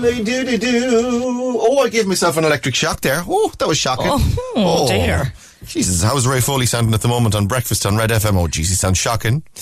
They do, they do. Oh, I gave myself an electric shock there. Oh, that was shocking. Oh, dear. Jesus, how's Ray Foley sounding at the moment on breakfast on Red FM? Oh, jeez, he sounds shocking.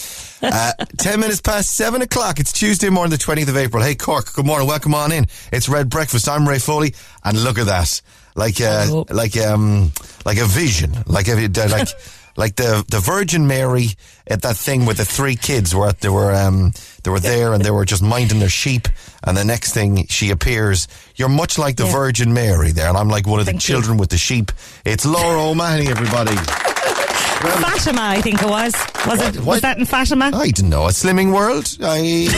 Uh, 10 minutes past 7 o'clock. It's Tuesday morning, the 20th of April. Hey, Cork, good morning. Welcome on in. It's Red Breakfast. I'm Ray Foley. And look at that. Like, uh, Oh. like, um, like a vision. Like, a, like, like the, the Virgin Mary at that thing with the three kids where they were, um, they were there and they were just minding their sheep. And the next thing she appears, you're much like the Yeah. Virgin Mary there. And I'm like one of the Thank you. children with the sheep. It's Laura O'Mahony, everybody. Fatima, I think it was. Was it? What? Was that in Fatima? I don't know. A slimming world. I,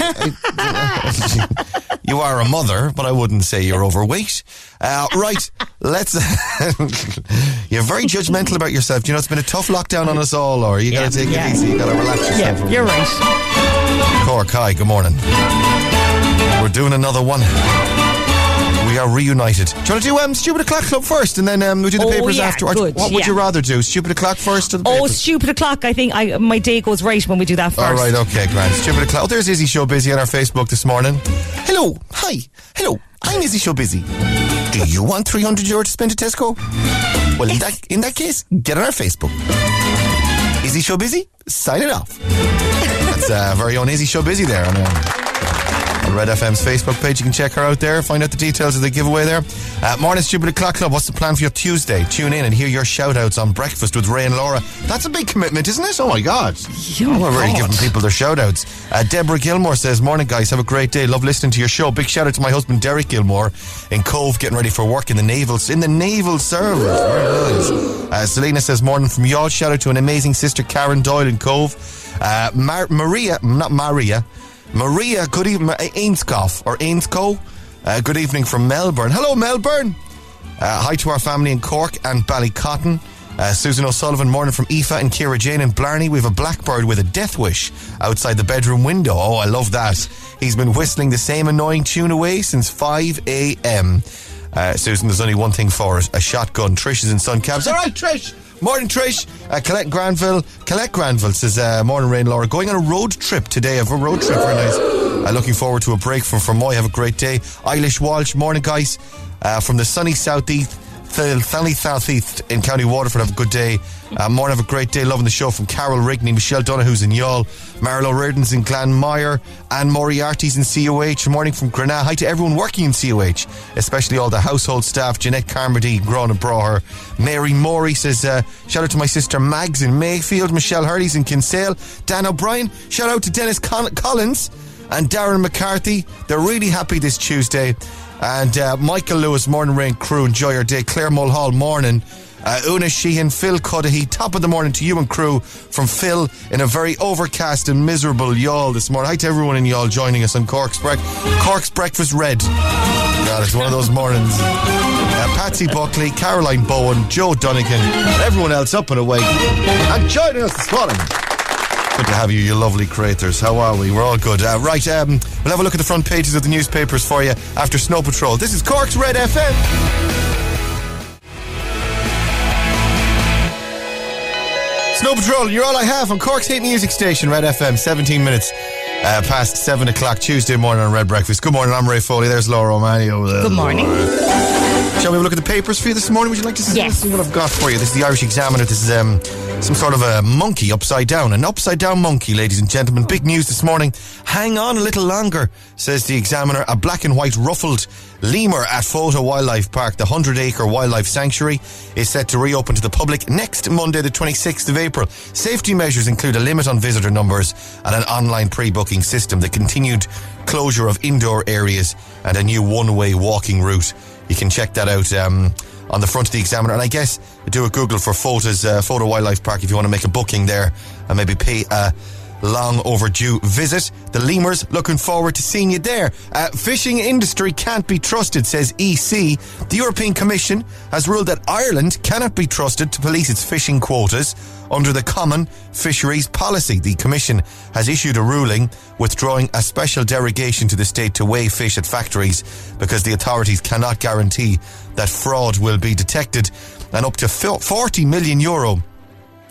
I- you are a mother, but I wouldn't say you're overweight. Uh, right. Let's. you're very judgmental about yourself. Do you know it's been a tough lockdown on us all, or you got to Yeah, take yeah. it easy. You got to relax yourself. Yeah, you're right. Cork, hi. Good morning. We're doing another one. We are reunited. Do you want to do um, Stupid O'Clock Club first, and then um, we do the Oh, papers yeah, afterwards? good, what would yeah. you rather do? Stupid O'Clock first or the Oh, papers? stupid o'clock. I think I my day goes right when we do that first. All right, okay, grand. Stupid o'clock. Oh, there's Izzy Show Busy on our Facebook this morning. Hello, hi, hello. I'm Izzy Show Busy. Do you want 300 euro to spend at Tesco? Well, in that, in that case, get on our Facebook. Izzy Show Busy, sign it off. That's uh, very own Izzy Show Busy there on, Red FM's Facebook page. You can check her out there, find out the details of the giveaway there. Uh, morning, Stupid O'Clock Club. What's the plan for your Tuesday? Tune in and hear your shout outs on Breakfast with Ray and Laura. That's a big commitment, isn't it? Oh my God. Yeah, We're already giving people their shout outs. Uh, Deborah Gilmore says, Morning, guys. Have a great day. Love listening to your show. Big shout out to my husband, Derek Gilmore, in Cobh, getting ready for work in the naval in the naval service. Very nice. Uh, Selena says, Morning from y'all. Shout out to an amazing sister, Karen Doyle in Cobh. Uh, Mar- Maria, not Maria, Maria, good evening, Ainscough or Ainsco. Uh, good evening from Melbourne. Hello, Melbourne. Uh, hi to our family in Cork and Ballycotton. Uh, Susan O'Sullivan, morning from Aoife and Kira Jane in Blarney. We have a blackbird with a death wish outside the bedroom window. Oh, I love that. He's been whistling the same annoying tune away since 5 a.m. Uh, Susan, there's only one thing for us a shotgun. Trish is in sun cabs. All right, Trish. Morning, Trish. Uh, Colette Granville. Colette Granville says, uh, Morning, Rain Laura. Going on a road trip today. Have a road trip. Very nice. Uh, looking forward to a break from Fermoy. Have a great day. Eilish Walsh. Morning, guys. Uh, from the sunny southeast. Th- sunny southeast in County Waterford. Have a good day. Uh, morning. Have a great day. Loving the show from Carol Rigney, Michelle Donahoo's in Youghal, Marlo Reardon's in Glanmire, and Moriarty's in CUH. Morning from Grenagh. Hi to everyone working in CUH, especially all the household staff. Jeanette Carmody, Grona Braher. Mary Morey says, uh, shout out to my sister Mags in Mayfield, Michelle Hurley's in Kinsale, Dan O'Brien. Shout out to Dennis Con- Collins and Darren McCarthy. They're really happy this Tuesday. And uh, Michael Lewis, morning rain crew, enjoy your day. Claire Mulhall, morning. Uh, Una Sheehan, Phil Cudahy, top of the morning to you and crew from Phil in a very overcast and miserable Youghal this morning. Hi to everyone in Youghal joining us on Cork's, Cork's Breakfast Red. God, it's one of those mornings. Uh, Patsy Buckley, Caroline Bowen, Joe Dunnigan, everyone else up and awake. And joining us this morning. Good to have you, you lovely creators. How are we? We're all good. Uh, right, um, we'll have a look at the front pages of the newspapers for you after Snow Patrol. This is Cork's Red FM. Snow Patrol, you're all I have on Cork's Hate music station, Red FM, 17 minutes uh, past 7 o'clock Tuesday morning on Red Breakfast. Good morning, I'm Ray Foley. There's Laura O'Mahony over there. Good morning. Shall we have a look at the papers for you this morning? Would you like to see, Yes. see what I've got for you? This is the Irish Examiner. This is um, some sort of a monkey upside down. An upside down monkey, ladies and gentlemen. Big news this morning. Hang on a little longer, says the Examiner. A black and white ruffled lemur at Fota Wildlife Park, the 100 acre wildlife sanctuary, is set to reopen to the public next Monday, the 26th of April. Safety measures include a limit on visitor numbers and an online pre booking system, the continued closure of indoor areas, and a new one way walking route. You can check that out um, on the front of the Examiner. And I guess do a Google for photos, uh, Fota Wildlife Park if you want to make a booking there and maybe pay a, long overdue visit. The lemurs looking forward to seeing you there. Uh, fishing industry can't be trusted, says EC. The European Commission has ruled that Ireland cannot be trusted to police its fishing quotas under the Common Fisheries Policy. The Commission has issued a ruling withdrawing a special derogation to the state to weigh fish at factories because the authorities cannot guarantee that fraud will be detected and up to 40 million euro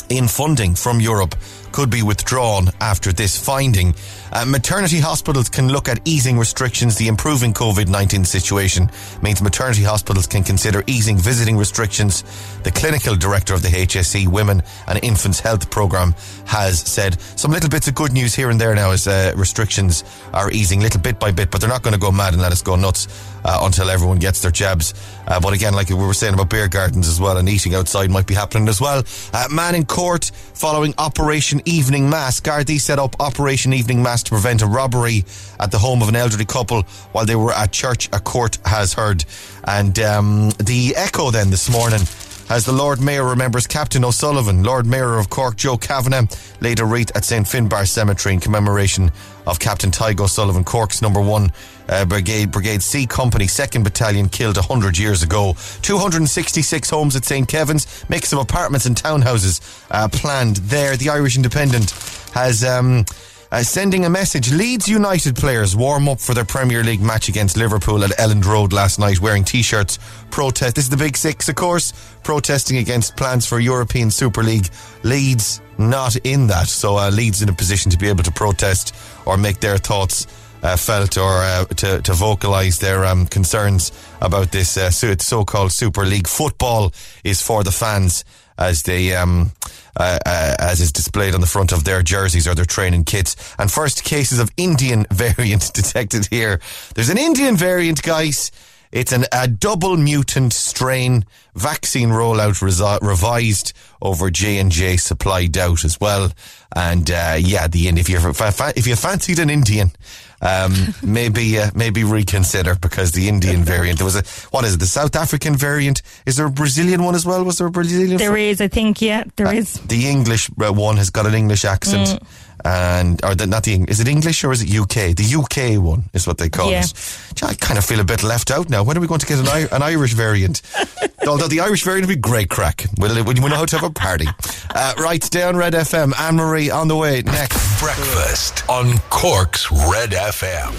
in funding from Europe could be withdrawn after this finding. Uh, maternity hospitals can look at easing restrictions. The improving COVID 19 situation means maternity hospitals can consider easing visiting restrictions. The clinical director of the HSE Women and Infants Health Programme has said some little bits of good news here and there now as uh, restrictions are easing little bit by bit, but they're not going to go mad and let us go nuts uh, until everyone gets their jabs. Uh, but again, like we were saying about beer gardens as well, and eating outside might be happening as well. Uh, man in court following Operation Evening Mass. Gardaí set up Operation Evening Mass to prevent a robbery at the home of an elderly couple while they were at church, a court has heard. And um, the Echo then this morning as the Lord Mayor remembers Captain O'Sullivan, Lord Mayor of Cork Joe Kavanagh, laid a wreath at St Finbar Cemetery in commemoration of Captain Tadhg O'Sullivan, Cork's number one uh, brigade, Brigade C Company, 2nd Battalion, killed 100 years ago. 266 homes at St Kevin's, mix of apartments and townhouses uh, planned there. The Irish Independent has. Um, uh, sending a message. Leeds United players warm up for their Premier League match against Liverpool at Elland Road last night wearing t-shirts. Protest. This is the Big Six, of course, protesting against plans for European Super League. Leeds not in that, so uh, Leeds in a position to be able to protest or make their thoughts uh, felt or uh, to, to vocalise their um, concerns about this uh, so called Super League. Football is for the fans as they um, uh, uh, as is displayed on the front of their jerseys or their training kits. And first cases of Indian variant detected here. There's an Indian variant, guys. It's an, a double mutant strain vaccine rollout resi- revised over J and J supplied out as well. And uh, yeah, the if you if you fancied an Indian, um, maybe uh, maybe reconsider because the Indian variant there was a what is it the South African variant? Is there a Brazilian one as well? Was there a Brazilian There is, I think yeah there uh, is. the English uh, one has got an English accent. Mm. And or the, not the is it English or is it UK the UK one is what they call Yeah. it I kind of feel a bit left out now. When are we going to get an, an Irish variant? Although the Irish variant would be great crack. We'll, we know how to have a party. Uh, right down Red FM Anne-Marie on the way next. Breakfast on Cork's Red FM.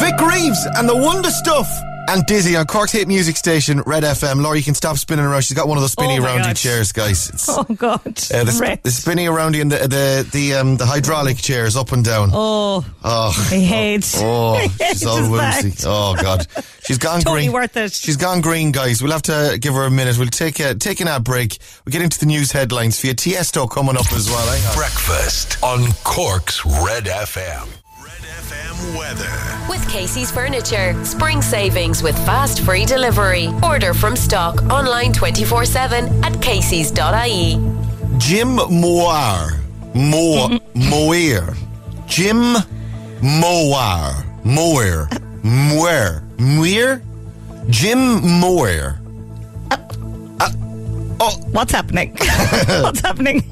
Vic Reeves and the Wonder Stuff. And Dizzy on Cork's hit music station, Red FM. Laura, you can stop spinning around. She's got one of those spinny Oh my around God. chairs, guys. It's, oh god uh, the, sp- Wrecked. the spinny around and the the the um the hydraulic chairs up and down. oh Oh, I hate oh, she's all woozy. Oh God, she's gone Totally green. worth it. She's gone green, guys. We'll have to give her a minute. We'll take a take an ad break. We will get into the news headlines for you. Tiesto coming up as well. Hang on. Breakfast on Cork's Red FM. Red FM weather. With Casey's Furniture. Spring savings with fast free delivery. Order from stock online 24 7 at Casey's.ie. Jim Moir. Mo Moir. Jim Moir. Moir. Moir. Moir? Jim Moir. Uh, uh, oh What's happening what's happening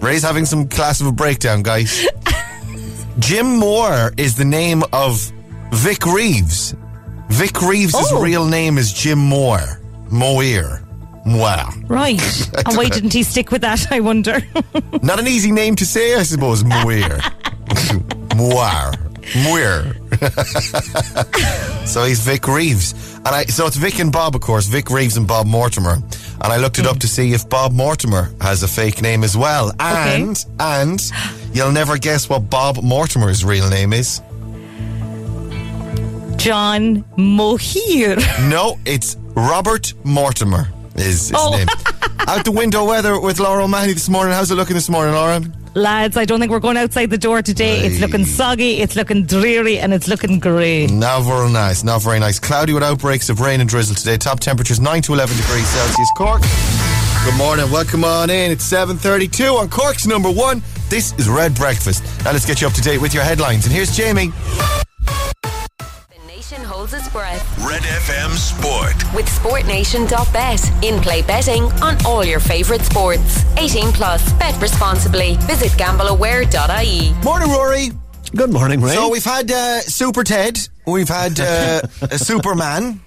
Ray's having some class of a breakdown, guys. Jim Moore is the name of Vic Reeves. Vic Reeves' Oh. real name is Jim Moore. Moir. Wow. right and why didn't he stick with that I wonder Not an easy name to say, I suppose. Moir. Moir. Moir. so he's Vic Reeves. And I so it's Vic and Bob, of course, Vic Reeves and Bob Mortimer. And I looked it up mm. to see if Bob Mortimer has a fake name as well. And and you'll never guess what Bob Mortimer's real name is. John Mohir. No, it's Robert Mortimer is his Oh. name. Out the window weather with Laura O'Mahony this morning. How's it looking this morning, Laura? lads I don't think we're going outside the door today it's looking soggy it's looking dreary and it's looking grey Not very nice, not very nice. Cloudy with outbreaks of rain and drizzle today. Top temperatures 9 to 11 degrees Celsius. Cork. Good morning, welcome on in. It's 7.32 on Cork's number one. This is Red Breakfast. Now let's get you up to date with your headlines. And here's Jamie. The Nation holds its breath. Red FM Sport. With SportNation.bet. In play betting on all your favourite sports. 18 plus. Bet responsibly. Visit gambleaware.ie. Morning, Rory. Good morning, Ray. So we've had uh, Super Ted, we've had uh, a Superman,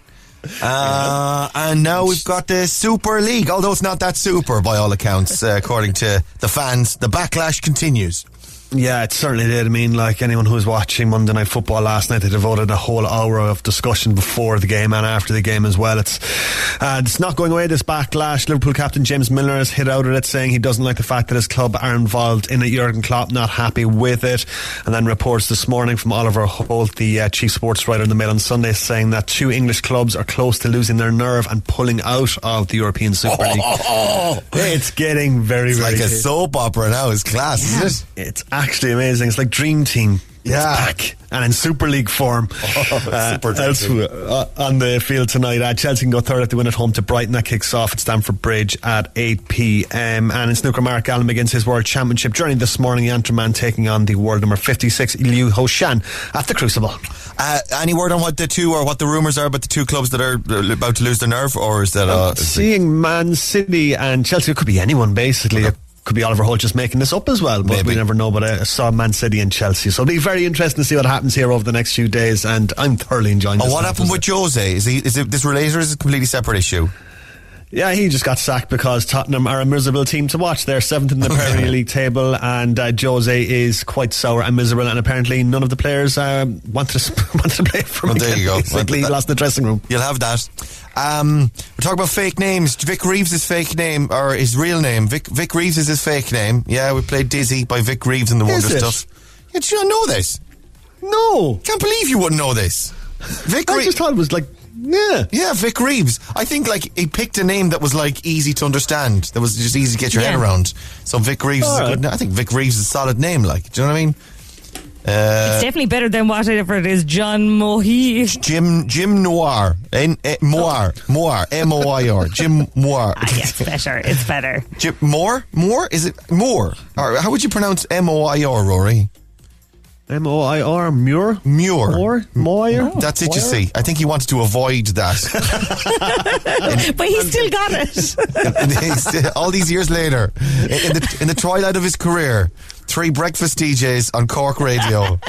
uh, and now we've got the Super League. Although it's not that super by all accounts, uh, according to the fans. The backlash continues. Yeah, it certainly did. I mean, like anyone who was watching Monday Night Football last night, they devoted a whole hour of discussion before the game and after the game as well. It's uh, it's not going away. This backlash. Liverpool captain James Milner has hit out at it, saying he doesn't like the fact that his club are involved in it. Jurgen Klopp not happy with it, and then reports this morning from Oliver Holt, the uh, chief sports writer in the Mail on Sunday, saying that two English clubs are close to losing their nerve and pulling out of the European Super League. It's getting very, It's very like a soap opera now. It's class, isn't it? It's actually amazing. It's like Dream Team. Yeah. back and in Super League form. Uh, Super elsewhere, uh, on the field tonight, uh, Chelsea can go third if they win at home to Brighton. That kicks off at Stamford Bridge at 8 p.m. And in snooker, Mark Allen begins his World Championship journey this morning. The Anterman taking on the world number 56, Liu Hoshan, at the Crucible. Uh, any word on what the two or what the rumours are about the two clubs that are uh, about to lose their nerve, or is that uh, Seeing Man City and Chelsea, it could be anyone basically. Could be Oliver Holt just making this up as well, but Maybe. we never know. But uh, I saw Man City and Chelsea, so it'll be very interesting to see what happens here over the next few days. And I'm thoroughly enjoying. Oh, this what happened with Jose? Is he is it this related or is it a completely separate issue? Yeah, he just got sacked because Tottenham are a miserable team to watch. They're seventh in the Premier League table, and uh, Jose is quite sour and miserable. And apparently, none of the players um, wanted to wanted to play for him. Well, there you go. Basically, Well, lost the dressing room. You'll have that. Um, we're talking about fake names. Vic Reeves' is fake name or his real name. Vic Vic Reeves is his fake name. Yeah, we played Dizzy by Vic Reeves in the Wonder? Stuff. Yeah, did you not know this? No, Can't believe you wouldn't know this. Vic I Reeves. just thought it was like, yeah. Yeah, Vic Reeves. I think like he picked a name that was like easy to understand. That was just easy to get your head around. So Vic Reeves is a Alright. good. I think Vic Reeves is a solid name. Like, do you know what I mean? Uh, It's definitely better than whatever it is, John Mohi. Jim Jim Noir. N, eh, Moir. Moir. M O I R. Jim Moir. Ah, yeah, it's better. It's better. Jim Moore? Moore? Is it Moore? Or how would you pronounce M O I R, Rory? M O I R Muir Muir. Moore Moyer. That's it, you see. I think he wanted to avoid that. But he still got it. All these years later, in the, in the twilight of his career, three breakfast DJs on Cork Radio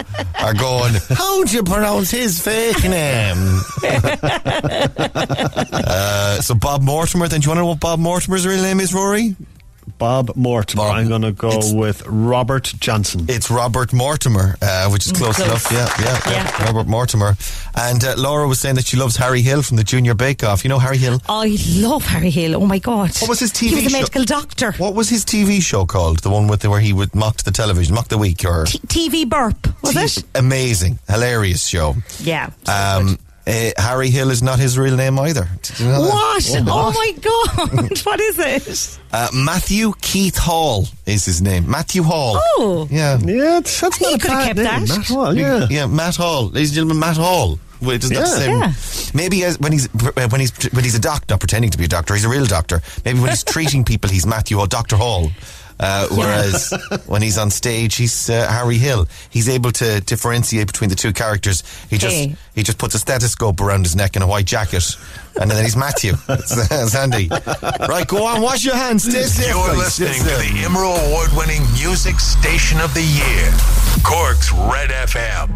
are going, How do you pronounce his fake name? uh, so Bob Mortimer, then do you want to know what Bob Mortimer's real name is, Rory? Bob Mortimer. Bob. I'm going to go It's- with Robert Johnson. It's Robert Mortimer, uh, which is close, Close. enough. Yeah, yeah, yeah. Yeah. Robert Mortimer. And uh, Laura was saying that she loves Harry Hill from the Junior Bake Off. You know Harry Hill? I love Harry Hill. Oh my God. What was his TV He was a show? medical doctor. What was his TV show called? The one with the, where he would mock the television, mock the week, or T- TV burp, was it? amazing, hilarious show. Yeah. so Um, good. Uh, Harry Hill is not his real name either. Did you know that? What? Oh, my God. what is it? Uh, Matthew Keith Hall is his name. Matthew Hall. Oh. Yeah. Yeah, it's, that's He not a could have bad kept name. that. Matt Hall, yeah. Yeah, Matt Hall, ladies and gentlemen, Matt Hall. Well, it doesn't have the Yeah. same- Maybe as, when he's when he's when he's a doctor, not pretending to be a doctor, he's a real doctor. Maybe when he's treating people, he's Matthew or Doctor Hall. Uh, whereas when he's on stage, he's uh, Harry Hill. He's able to differentiate between the two characters. He just Hey. he just puts a stethoscope around his neck and a white jacket, and then he's Matthew. That's, that's handy. Right, go on, wash your hands. Stay safe. You're guys. Stay listening to safe. the Emerald Award winning Music Station of the Year, Cork's Red FM.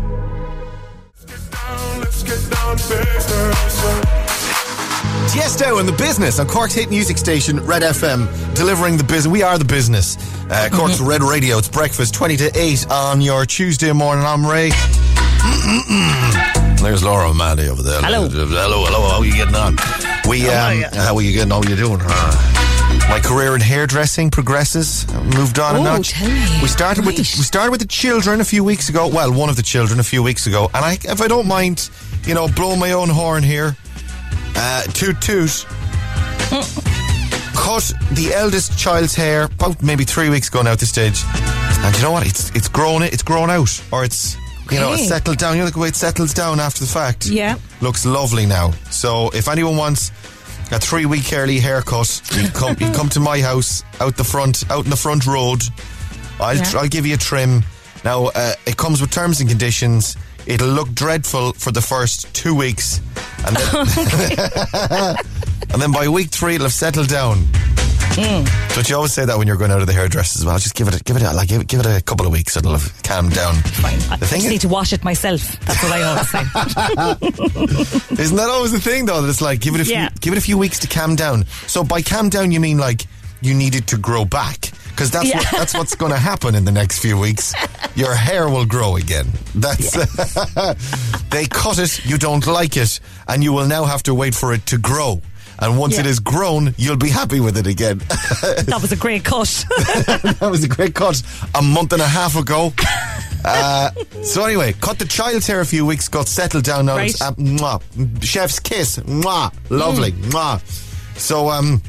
Tiesto and the business on Cork's hit music station, Red FM, delivering the business. We are the business. Uh, Cork's Red Radio. It's breakfast, 20 to 8 on your Tuesday morning. I'm Ray. Mm-mm-mm. There's Laura Maddie over there. Hello. Hello, hello. How are you getting on? We, um, how are you getting on? How are you doing? Uh, my career in hairdressing progresses. Moved on a Oh, notch. tell me. We started with the, we started with the children a few weeks ago. Well, one of the children a few weeks ago. And I, if I don't mind, you know, blow my own horn here. Uh, toot toot. Cut the eldest child's hair about maybe three weeks ago now at this stage, and you know what? It's it's grown it's grown out, or it's you know it's settled down. You know the way it settles down after the fact. Yeah. looks lovely now. So if anyone wants a three week early haircut, you come you come to my house out the front out in the front road. I'll Yeah. I'll give you a trim. Now, uh, it comes with terms and conditions. It'll look dreadful for the first two weeks, and then, and then by week three, it'll have settled down. Hmm. Don't you always say that when you're going out of the hairdresser as well? Just give it, a, give it, a, like, give it, give it a couple of weeks, it'll have calmed down. Fine. I The thing just is- need to wash it myself. That's what I always say. Isn't that always the thing though? That it's like give it a few, Yeah. give it a few weeks to calm down. So by calm down, you mean like you need it to grow back because that's what, that's what's going to happen in the next few weeks. Your hair will grow again. That's they cut it, you don't like it, and you will now have to wait for it to grow. And once it Yeah. is grown, you'll be happy with it again. that was a great cut. that was a great cut a month and a half ago. Uh, so anyway, cut the child's hair a few weeks got settled down now. Right. It's, uh, mwah, chef's kiss, mwah, lovely, mwah. So um,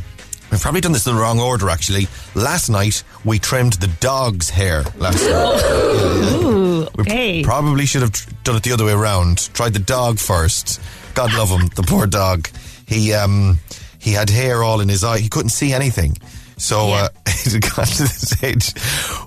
we've probably done this in the wrong order. Actually, last night we trimmed the dog's hair. Last night, Ooh, we probably should have tr- done it the other way around. Tried the dog first. God love him, the poor dog. He um he had hair all in his eye. He couldn't see anything. So Yeah. uh, it got to this stage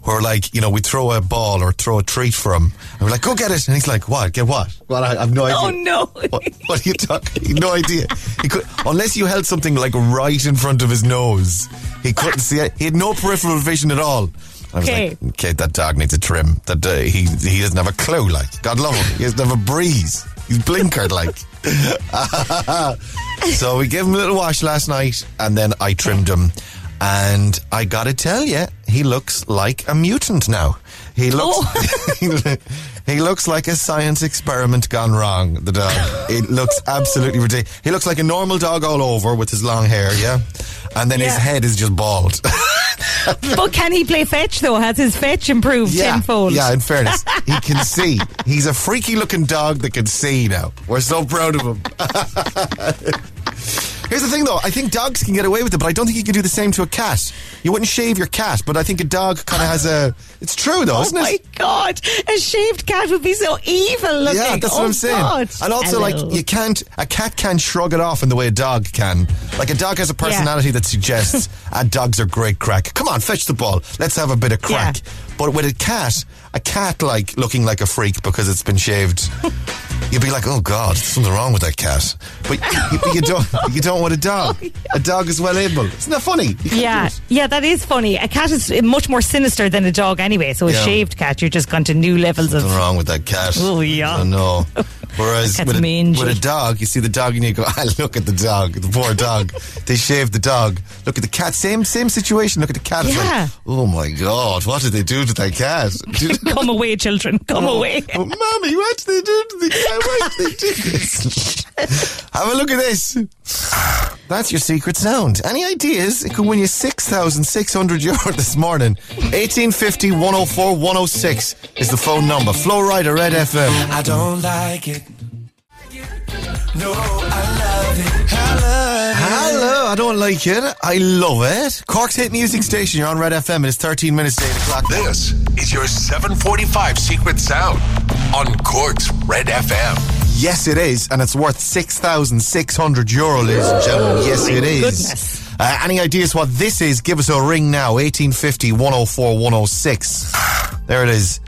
where, like, you know, we throw a ball or throw a treat for him, and we're like, "Go get it!" And he's like, "What? Get what?" Well, I, have no idea. Oh no. What, what are you talking? No idea. He could, unless you held something like right in front of his nose, he couldn't see it. He had no peripheral vision at all. I was Okay. like, okay, that dog needs a trim. That uh, he he doesn't have a clue. Like, God love him, he doesn't have a breeze. He's blinkered like. so we gave him a little wash last night, and then I trimmed him. And I gotta tell you, he looks like a mutant now. He looks, oh. he looks like a science experiment gone wrong. The dog. It looks absolutely ridiculous. He looks like a normal dog all over with his long hair, yeah, and then his head is just bald. but can he play fetch though? Has his fetch improved yeah, tenfold? yeah. In fairness, he can see. He's a freaky looking dog that can see now. We're so proud of him. Here's the thing, though. I think dogs can get away with it, but I don't think you can do the same to a cat. You wouldn't shave your cat, but I think a dog kind of has a. It's true, though, Oh isn't my it? My god, a shaved cat would be so evil looking. Yeah, that's oh what I'm saying. God. And also, Hello. like, you can't. A cat can't shrug it off in the way a dog can. Like, a dog has a personality that suggests, ah, dogs are great crack. Come on, fetch the ball. Let's have a bit of crack. Yeah. But with a cat, a cat, like, looking like a freak because it's been shaved. You'd be like, oh God, there's something wrong with that cat. But you, you don't, you don't want a dog. Oh, a dog is well able. Isn't that funny? You can't do Yeah, yeah, that is funny. A cat is much more sinister than a dog anyway. So a Yeah. shaved cat, you're just gone to new levels of. Something wrong with that cat. Oh, yeah. I know. Whereas That cat's with a, with a dog, you see the dog and you go, ah, look at the dog, the poor dog. they shaved the dog. Look at the cat. Same same situation. Look at the cat. Yeah. like, oh my God, what did they do to that cat? Come away, children. Come away. Oh, mommy, what did they do to the cat? Why did they do this? Have a look at this. That's your secret sound. Any ideas? It could win you 6,600 euro this morning. 1850 104 106 is the phone number. Flow Rider, Red FM. I don't like it. No, I love it. I love it. Hello, I don't like it. I love it. Cork's hit music station. You're on Red FM. It is 13 minutes to 8 o'clock. This is your 745 Secret Sound on Cork's Red FM. Yes, it is, and it's worth 6,600 euro, ladies and gentlemen. Yes, it is. goodness. Uh, any ideas what this is? Give us a ring now. 1850 104 106. There it is.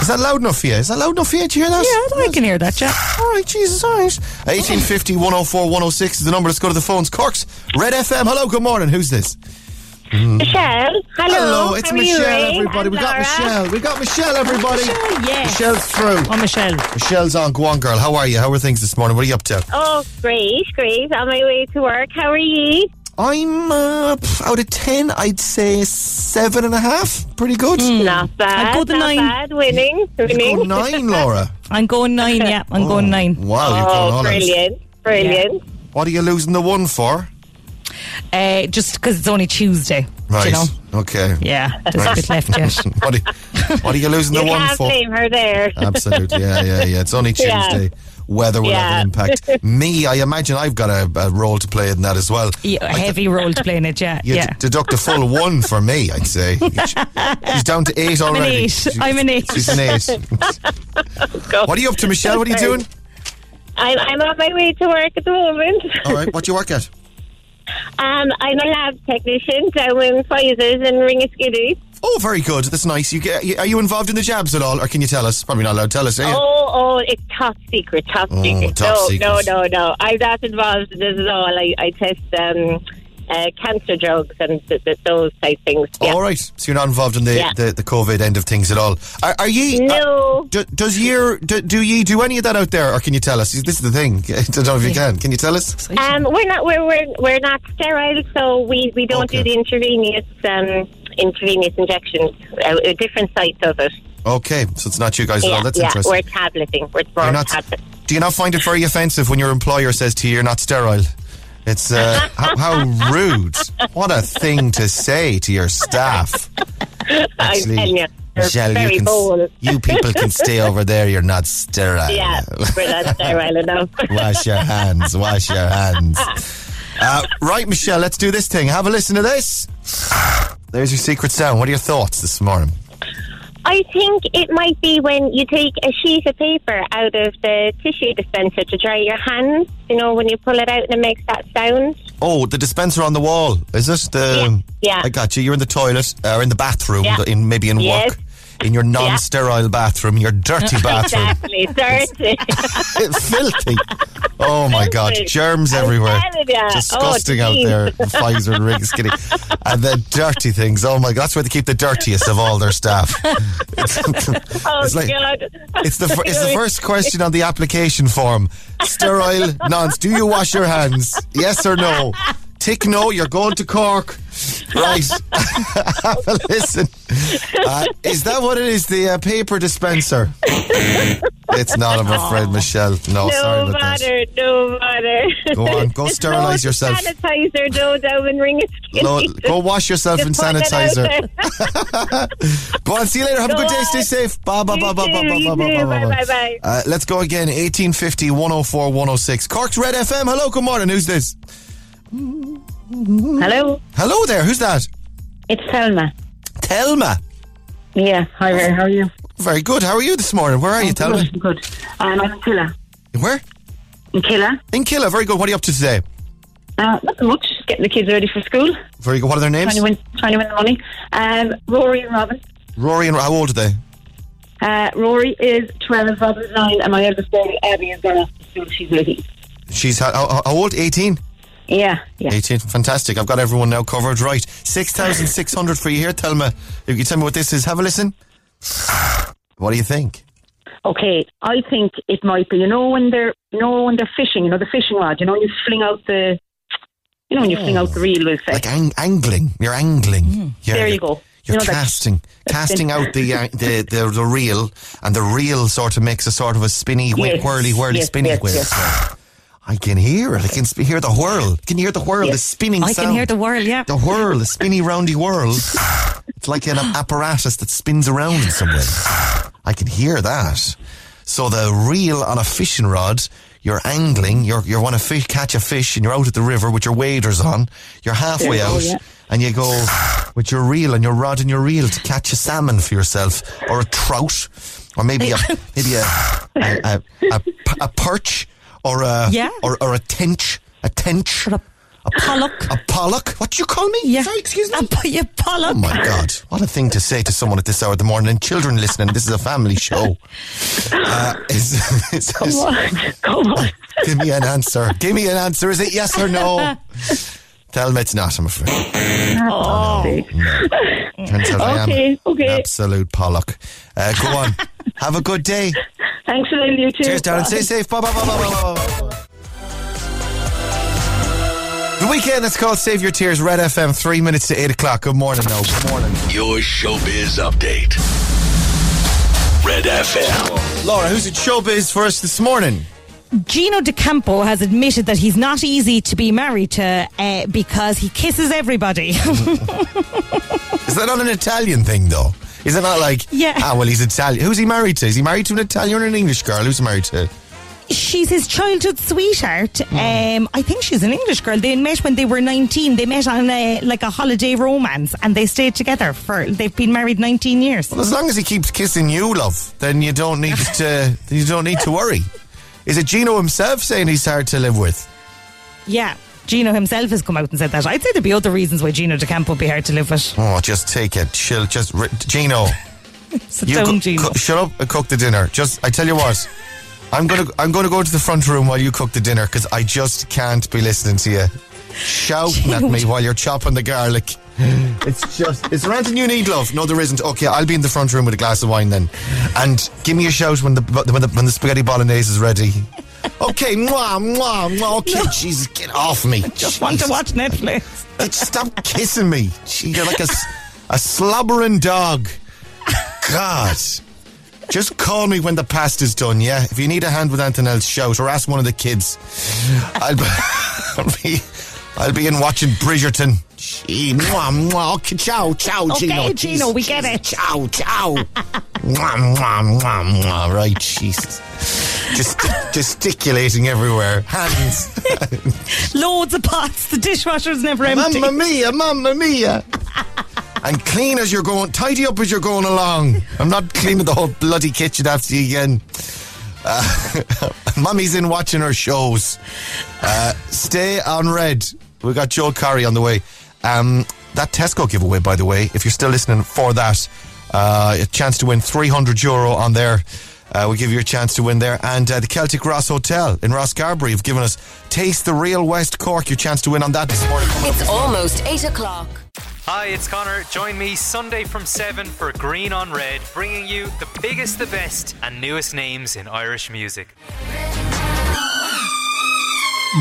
Is that loud enough for you? Is that loud enough for you? Do you hear that? Yeah, I can hear that, yeah. All right, Jesus, all right. 1850 104 106 is the number. Let's go to the phones. Corks, Red FM. Hello, good morning. Who's this? Michelle, hello. Hello, it's How are you, Michelle, everybody. We got Michelle. We got Michelle, everybody. Michelle, yes. Michelle's through. Oh, Michelle. Michelle's on. Go on, girl. How are you? How are things this morning? What are you up to? Oh, great, great. On my way to work. How are you? I'm uh, out of 10, I'd say seven and a half. Pretty good. Not bad. I'd go the not nine. bad. Winning. You Winning. go nine, Laura. I'm going nine, yeah. I'm going nine. Wow, you're going all Oh, out. brilliant. Brilliant. What are you losing the one for? Uh, just because it's only Tuesday. Right. You know? Okay. Yeah, there's a bit left yet. what, are, what are you losing You the one can't for? blame her there. Absolutely. Yeah, yeah, yeah. It's only Yeah. Weather will have an impact. Me, I imagine I've got a, a role to play in that as well. Yeah, a heavy role to play in it, yeah. You yeah. d- deduct a full one for me, I'd say. She's down to eight an already. eight. She- I'm an eight. She's an eight. Go. what are you up to, Michelle? What are you doing? I'm, I'm on my way to work at the moment. All right, what do you work at? Um, I'm a lab technician down in Pfizer's in Ringaskiddy. Oh, very good. That's nice. You get, are you involved in the jabs at all, or can you tell us? Probably not allowed to tell us, are you? Oh, oh, it's top secret, top Oh, secret. top no, secret. no, no, no. I'm not involved in this at all. I, I test um, uh, cancer drugs and th- th- those type things. Yeah. All right. So you're not involved in the, Yeah. the, the COVID end of things at all. Are, are ye? No. uh, do, does your do, do ye do any of that out there, or can you tell us? This is the thing. I don't know if you can. Can you tell us? Um, we're not we're, we're we're not sterile, so we, we don't Okay. do the intravenous um, intravenous injections. Uh, a different sites of it. Okay, so it's not you guys at all. That's yeah. interesting. We're tableting. We're more You're not, tablet. do you not find it very offensive when your employer says to you, "You're not sterile"? It's uh, how, how rude! What a thing to say to your staff. I'm telling you, they're Michelle, very you, can, bold. you people can stay over there. You're not sterile. Yeah, we're not sterile enough. Wash your hands. Wash your hands. Uh, right, Michelle, let's do this thing. Have a listen to this. There's your secret sound. What are your thoughts this morning? I think it might be when you take a sheet of paper out of the tissue dispenser to dry your hands. You know, when you pull it out and it makes that sound. Oh, the dispenser on the wall. Is it? The, Yeah, yeah. I got you. You're in the toilet uh, or in the bathroom, Yeah. in maybe in Yes. work. In your non-sterile bathroom, your dirty bathroom. Exactly, dirty. It's filthy. Oh my God, germs everywhere. Oh, Disgusting Oh, out there. Pfizer and Rig Skinny. And the dirty things. Oh my God, that's where they keep the dirtiest of all their staff. It's, oh it's like- God! it's the it's the first question on the application form. Sterile nonce. Do you wash your hands? Yes or no? Tick no. You're going to Cork. Right. Have a listen. Uh, is that what it is? The uh, paper dispenser? it's not. I'm afraid, Michelle. No, sorry No about that. matter, no matter. Go on, go There's sterilise yourself. Sanitizer, no down in ring Lo- go wash yourself in Just it out sanitizer. Go on, see you later. Have a Go good day. on. Stay safe. Bye, bye, You bye, bye, bye, bye, bye, bye, bye, Bye, bye. bye, bye. Uh, let's go again. 1850 104 106. Cork's Red FM. Hello, good morning. Who's this? Hello, Hello there. Who's that? it's Selma. Telma. Yeah, hi there. How are you? Very good. How are you this morning? Where are you, Telma? Good. good. Um, I'm in Killa. Where? In Killa. In Killa. Very good. What are you up to today? Uh, nothing much. Just getting the kids ready for school. Very good. What are their names? Trying to win, trying to win the money. Um, Rory and Robin. Rory and how old are they? Uh, Rory is 12, Robin's 9, and my eldest girl, Abby, is going off to school. She's 18. She's how, how, how old? 18? Yeah, yeah. 18. Fantastic. I've got everyone now covered. Right. 6,600 for you here, Telma. If you tell me what this is, have a listen. What do you think? Okay, I think it might be. You know when they're, you know when they're fishing. You know the fishing rod. You know you fling out the, you know when you fling out the reel. We'll say. Like ang- angling. You're angling. You're, There you go. You're You know that- casting, casting out the, uh, the the the reel, and the reel sort of makes a sort of a spinny, wi- Yes, whirly, whirly, yes, spinny yes, wheel. yes. I can hear it. I can sp- hear the whirl. I Can hear the whirl? The spinning I sound. can hear the whirl, yeah. The whirl, the spinny roundy whirl. It's like an apparatus that spins around in some way. I can hear that. So the reel on a fishing rod, you're angling, you're you want to fish, catch a fish, and you're out at the river with your waders on. You're halfway There out, yeah. and you go with your reel and your rod and your reel to catch a salmon for yourself, or a trout, or maybe a maybe a a, a, a, a perch, or a Yeah. or, or a tench, a tench. A, a pollock. A pollock? What do you call me? Yeah. Sorry, excuse me. A, po- yeah, pollock. Oh my God! What a thing to say to someone at this hour of the morning, and children listening. This is a family show. Uh, is, is, Come is- on, come on. give me an answer. Give me an answer. Is it yes or no? Tell me it's not. I'm afraid. Oh. Turns out I am Okay, okay. an absolute pollock. Uh, go on. Have a good day. Thanks a million, you too. Cheers, Darren. Bye. Stay safe. Bye bye bye bye bye bye. bye. The Weeknd is called Save Your Tears, Red FM, three minutes to eight o'clock. Good morning, now. Good morning. Your showbiz update. Red FM. Laura, who's at showbiz for us this morning? Gino D'Acampo has admitted that he's not easy to be married to uh, because he kisses everybody. Is that not an Italian thing, though? Is it not like, Yeah. ah, well, he's Italian. Who's he married to? Is he married to an Italian or an English girl? Who's he married to? She's his childhood sweetheart. Um, I think she's an English girl. They met when they were 19. They met on a, like a holiday romance and they stayed together for, they've been married 19 years. Well, as long as he keeps kissing you, love, then you don't need to. You don't need to worry. Is it Gino himself saying he's hard to live with? Yeah. Gino himself has come out and said that. I'd say there'd be other reasons why Gino D'Acampo would be hard to live with. Oh, just take it. She'll Just Gino. Sit You down, Gino. shut up and cook the dinner. Just, I tell you what, I'm gonna, I'm gonna go to the front room while you cook the dinner because I just can't be listening to you shouting at me while you're chopping the garlic. It's just, is there anything you need, love? No, there isn't. Okay, I'll be in the front room with a glass of wine then, and give me a shout when the when the, when the spaghetti bolognese is ready. Okay, mwah, mwah, mwah. Okay, Jesus, get off me. Just want to watch Netflix. Stop kissing me. You're like a, a slobbering dog. God. Just call me when the pasta's done, yeah? If you need a hand with anything else, shout or ask one of the kids. I'll be, I'll be, I'll be in watching Bridgerton. Gee, mwah, mwah. Okay, ciao, ciao, Okay, Gino. Okay, Gino, we get it. Ciao, ciao. mwah, mwah, mwah, mwah. Right, Jesus. Just gesticulating everywhere. Hands. Loads of pots. The dishwasher's never empty. Mamma mia, mamma mia. and clean as you're going, tidy up as you're going along. I'm not cleaning the whole bloody kitchen after you again. Uh, Mummy's in watching her shows. Uh, stay on red. We got Joel Corry on the way. Um, that Tesco giveaway, by the way, if you're still listening for that, uh, a chance to win 300 euro on there. Uh, we give you a chance to win there. And uh, the Celtic Ross Hotel in Rosscarbery have given us Taste the Real West Cork. Your chance to win on that this morning. It's almost 8 o'clock. Hi, it's Connor. Join me Sunday from 7 for Green on Red, bringing you the biggest, the best, and newest names in Irish music.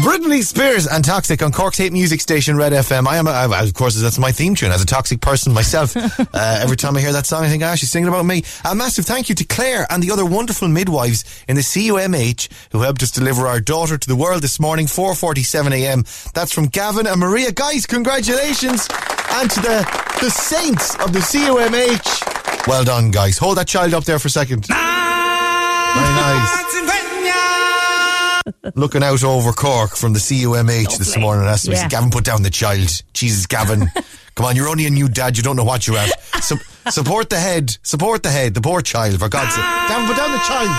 Britney Spears and Toxic on Cork's hate music station Red FM. I am, I, of course, that's my theme tune as a toxic person myself. uh, every time I hear that song, I think, ah, she's singing about me. A massive thank you to Claire and the other wonderful midwives in the CUMH who helped us deliver our daughter to the world this morning, 4.47am. That's from Gavin and Maria. Guys, congratulations. And to the, the saints of the CUMH. Well done, guys. Hold that child up there for a second. Very nice. Looking out over Cork from the CUMH this morning. That's Yeah. Gavin, put down the child. Jesus, Gavin. Come on, you're only a new dad. You don't know what you're at. Support the head. Support the head. The poor child, for God's sake. Gavin, put down the child.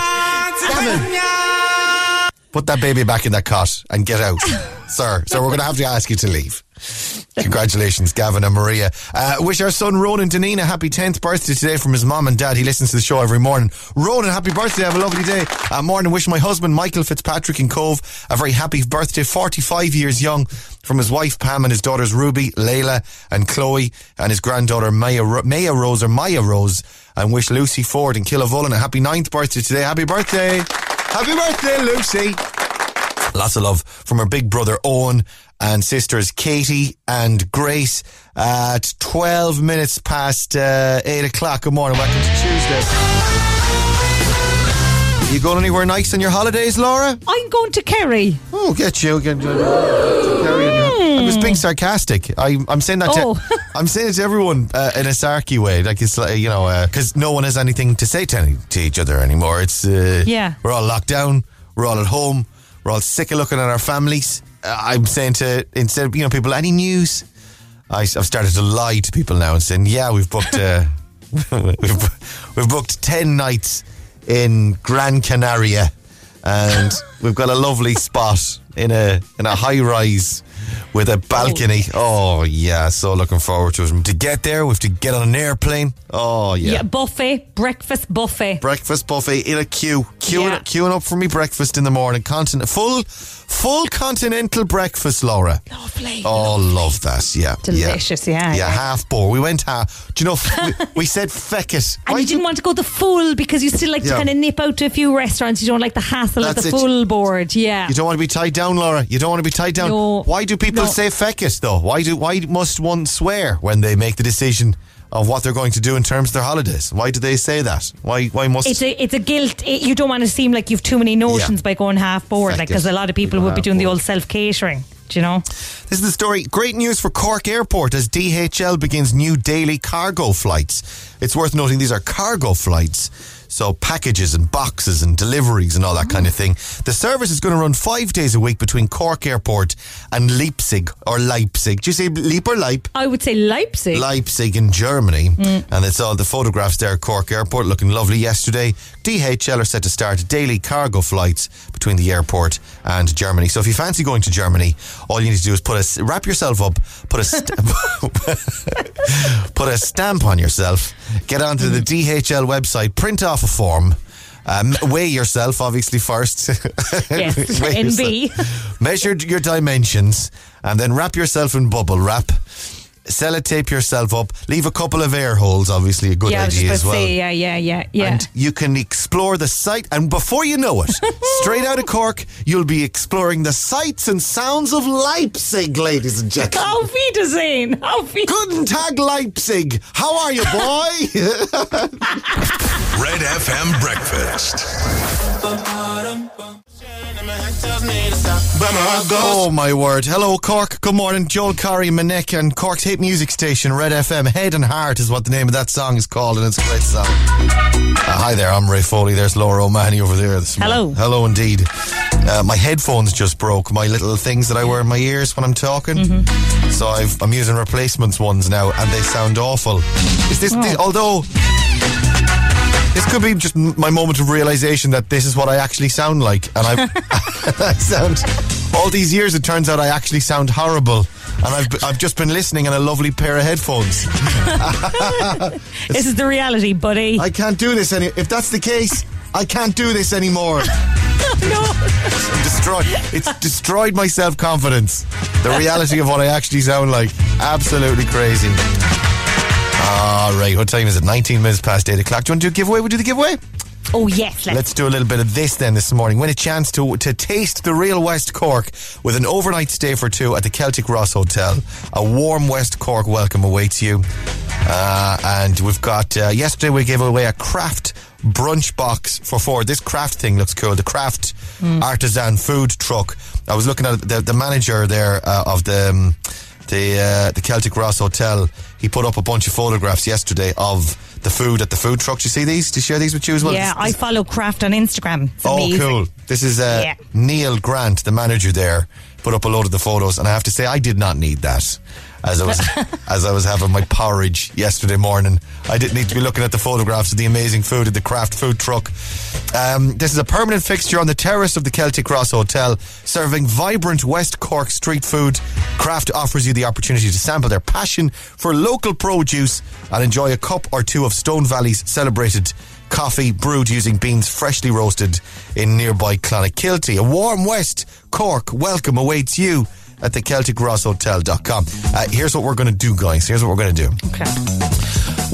Gavin. Ah, put that baby back in that cot and get out. Sir, So we're going to have to ask you to leave. Congratulations, Gavin and Maria. Uh, wish our son Ronan Deneen a happy 10th birthday today from his mom and dad. He listens to the show every morning. Ronan, happy birthday. Have a lovely day. Uh, morning. Wish my husband Michael Fitzpatrick in Cobh a very happy birthday. 45 years young from his wife Pam and his daughters Ruby, Layla and Chloe and his granddaughter Maya, Ro- Maya Rose or Maya Rose. And wish Lucy Ford in Killavullen a happy 9th birthday today. Happy birthday. Happy birthday, Lucy. Lots of love from her big brother Owen and sisters Katie and Grace at 12 minutes past uh, 8 o'clock. Good morning. Welcome to Tuesday. You going anywhere nice on your holidays, Laura? I'm going to Kerry. Oh, get you. Get, uh, to carry I was being sarcastic. I, I'm saying that Oh. to, I'm saying it to everyone uh, in a sarky way. Like it's like, you know, because no one has anything to say to, any, to each other anymore. It's, uh, Yeah. we're all locked down. We're all at home. We're all sick of looking at our families. Uh, I'm saying to, instead of, you know, people, any news? I, I've started to lie to people now and saying, yeah, we've booked, uh, we've, we've booked 10 nights in Gran Canaria and we've got a lovely spot in a, in a high rise with a balcony. Oh, yeah, so looking forward to it. To get there, we have to get on an airplane. Oh, Yeah, yeah. buffet, breakfast buffet. Breakfast buffet in a queue, queuing, Yeah. queuing up for me breakfast in the morning. Continent, full, full continental breakfast, Laura. Lovely. Oh, love that. Yeah, Delicious, yeah, yeah. yeah. half boar. We went half. Do you know? we, we said feck it. And Why you didn't want to go the full because you still like to kind of nip out to a few restaurants. You don't like the hassle of the it. full board. Yeah. You don't want to be tied down, Laura. You don't want to be tied down. No. Why do people No. say feck it though? Why do why must one swear when they make the decision of what they're going to do in terms of their holidays? Why do they say that? Why why must It's a it's a guilt. It, you don't want to seem like you've too many notions Yeah. by going half board, like because a lot of people would be doing the old self catering. Do you know? This is the story. Great news for Cork Airport as DHL begins new daily cargo flights. It's worth noting these are cargo flights. So packages and boxes and deliveries and all that kind of thing. The service is going to run five days a week between Cork Airport and Leipzig or Leipzig. Do you say Leip or Leip? I would say Leipzig. Leipzig in Germany. Mm. And it's all the photographs there at Cork Airport looking lovely yesterday. DHL are set to start daily cargo flights between the airport and Germany. So if you fancy going to Germany, all you need to do is put a wrap yourself up, put a st- put a stamp on yourself, get onto the DHL website, print off a form. Um, weigh yourself, obviously, first. Yes, NB. yourself. Measure your dimensions and then wrap yourself in bubble wrap. Sellotape yourself up. Leave a couple of air holes, obviously, a good yeah, I was just idea about as to well. say, yeah, yeah, yeah, yeah. And you can explore the site, and before you know it, straight out of Cork, you'll be exploring the sights and sounds of Leipzig, ladies and gentlemen. Auf Wiedersehen. Auf Wiedersehen. Guten Tag, Leipzig. How are you, boy? Red FM Breakfast. Oh, my word. Hello, Cork. Good morning. Joel Corry, MNEK, and Cork's hit music station, Red FM. Head and Heart is what the name of that song is called, and it's a great song. Uh, hi there, I'm Ray Foley. There's Laura O'Mahony over there. This Hello. morning. Hello, indeed. Uh, my headphones just broke, my little things that I wear in my ears when I'm talking. Mm-hmm. So I've, I'm using replacements ones now, and they sound awful. Is this, Oh. this although this could be just my moment of realization that this is what I actually sound like, and I, I sound. All these years, it turns out I actually sound horrible, and I've I've just been listening in a lovely pair of headphones. This is the reality, buddy. I can't do this any. If that's the case, I can't do this anymore. no. Destroyed. It's destroyed my self confidence. The reality of what I actually sound like. Absolutely crazy. All right, what time is it? 19 minutes past 8 o'clock. Do you want to do a giveaway? We'll do the giveaway? Oh, yes. Let's, Let's do a little bit of this then this morning. Win a chance to to taste the real West Cork with an overnight stay for two at the Celtic Ross Hotel. A warm West Cork welcome awaits you. Uh, and we've got, uh, yesterday we gave away a craft brunch box for four. This craft thing looks cool. The craft artisan food truck. I was looking at the, the manager there uh, of the. Um, the uh, the Celtic Ross Hotel. He put up a bunch of photographs yesterday of the food at the food truck. Do you see these? Do you share these with you as well? yeah, I follow Craft on Instagram. It's Oh, amazing. cool. This is uh, Yeah. Neil Grant, the manager there, put up a load of the photos, and I have to say, I did not need that. As I was as I was having my porridge yesterday morning, I didn't need to be looking at the photographs of the amazing food at the craft food truck. Um, this is a permanent fixture on the terrace of the Celtic Ross Hotel, serving vibrant West Cork street food. Craft offers you the opportunity to sample their passion for local produce and enjoy a cup or two of Stone Valley's celebrated coffee brewed using beans freshly roasted in nearby Clonakilty. A warm West Cork welcome awaits you at the CelticRossHotel.com. Uh, here's what we're going to do, guys. Here's what we're going to do. Okay.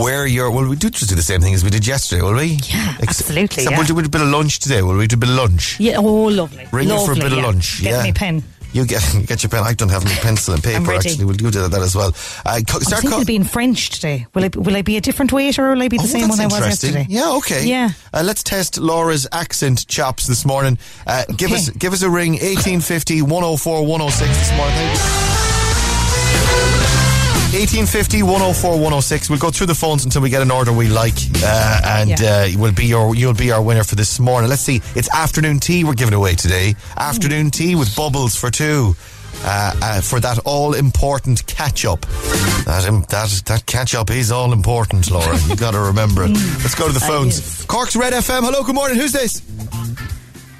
Where you're, well, we do just do the same thing as we did yesterday, will we? Yeah, absolutely, Except yeah. we'll do a bit of lunch today, will we? Do a bit of lunch. Yeah, oh, lovely. Ring you for a Lovely, bit of lunch. Get yeah. me pen. You get get your pen. I don't have any pencil and paper. Actually, we'll do that as well. Uh, co- I'm start thinking co- be in French today. Will I, will I be a different waiter or will I be the Oh, same one I was yesterday? Yeah, okay. Yeah. Uh, let's test Laura's accent chops this morning. Uh, Give us give us a ring 1850 104 106 this morning. Thank 1850 104 106. We'll go through the phones until we get an order we like, uh, and Yeah. uh, will be your you'll be our winner for this morning. Let's see. It's afternoon tea we're giving away today. Afternoon tea with bubbles for two. Uh, uh, for that all important catch up. That, um, that that catch up is all important, Laura. You got to remember it. Let's go to the phones. Cork's Red FM. Hello, good morning. Who's this?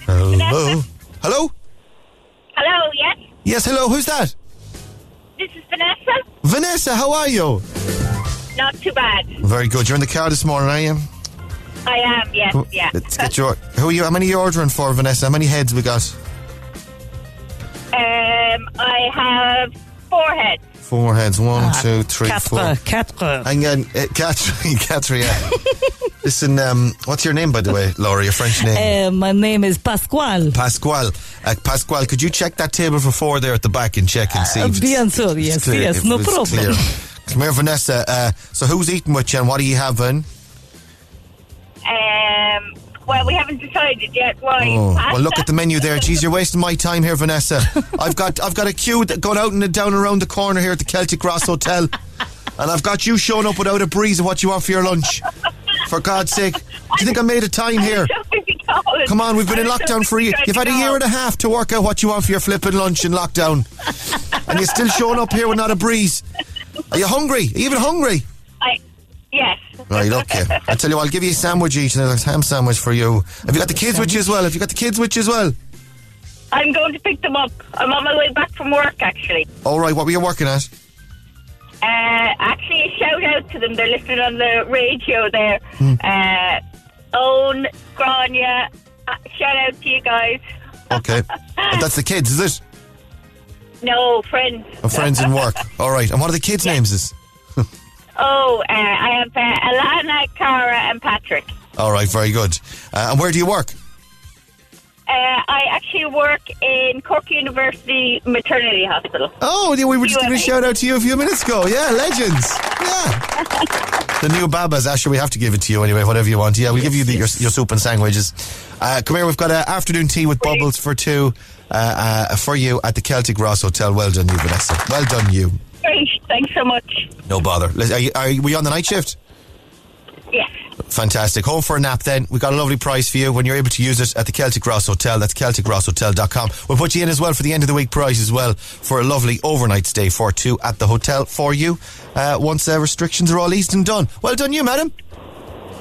Hello. Hello? Hello, yes? Yes, hello. Who's that? This is Vanessa. Vanessa, how are you? Not too bad. Very good. You're in the car this morning, are you? I am, yes, yeah. Let's get your. Who are you? How many are you ordering for, Vanessa? How many heads we got? Um, I have four heads. Four heads. One, two, three, four. Quatre, quatre. Hang on, uh, Catherine, Catherine. yeah. Listen, um, what's your name, by the way, Laura? Your French name? Uh, my name is Pasquale. Pasquale. Uh, Pasquale, could you check that table for four there at the back and check and see? Uh, if it's- bien sûr, it's yes, clear, yes, no problem. clear. Come here, Vanessa. Uh, so who's eating with you and what are you having? Um, well, we haven't decided yet. Why? Oh, well, look at the menu there. Jeez, you're wasting my time here, Vanessa. I've got I've got a queue that going out and down around the corner here at the Celtic Ross Hotel, and I've got you showing up without a breeze of what you want for your lunch. For God's sake, do you think I made a time here? Come on, we've been in lockdown for a year. You've had a year and a half to work out what you want for your flipping lunch in lockdown, and you're still showing up here with not a breeze. Are you hungry? Are you even hungry? I, yes. Right, okay. I tell you what, I'll give you a sandwich each, and there's a ham sandwich for you. Have you got the kids with you as well? Have you got the kids with you as well? I'm going to pick them up. I'm on my way back from work, actually. All right, what were you working at? Uh, actually, a shout out to them. They're listening on the radio there. Hmm. Uh, Owen, Grania, uh, shout out to you guys. Okay. And that's the kids, is it? No, friends. Oh, friends in work. All right. And what are the kids' names? Is Oh, uh, I have uh, Alana, Cara, and Patrick. all right. Very good. Uh, and where do you work? Uh, I actually work in Cork University Maternity Hospital. Oh, yeah, we were just giving a shout out to you a few minutes ago. Yeah, legends. Yeah. the new Babas. Actually, we have to give it to you anyway, whatever you want. Yeah, we'll give you the, your, your soup and sandwiches. Uh, come here, we've got an afternoon tea with bubbles for two uh, uh, for you at the Celtic Ross Hotel. Well done, you, Vanessa. Well done, you. Great, thanks so much. No bother. Are you, are you, were you on the night shift? Yes. Fantastic. Home for a nap then. We've got a lovely price for you when you're able to use it at the Celtic Ross Hotel. That's CelticRossHotel.com. We'll put you in as well for the end of the week price as well for a lovely overnight stay for two at the hotel for you uh, once uh, restrictions are all eased and done. Well done, you, madam.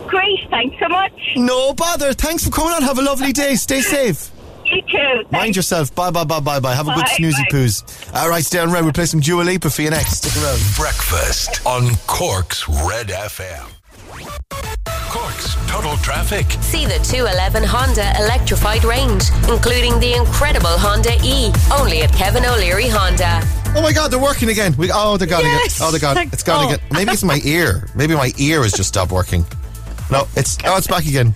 Great, thanks so much. No bother. Thanks for coming on. Have a lovely day. Stay safe. You too. Mind yourself. Bye, bye, bye, bye, bye. Have a good Bye, snoozy bye. poos. All right, stay on red. We'll play some Dua Lipa for you next. Stick around. Breakfast on Cork's Red FM. Cork's Total Traffic. See the 211 Honda electrified range, including the incredible Honda E, only at Kevin O'Leary Honda. Oh my God, they're working again. We, oh, they're gone Yes. again. Oh, they're gone. Like- It's gone oh. again. Maybe it's my ear. Maybe my ear has just stopped working. No, it's oh, it's back again.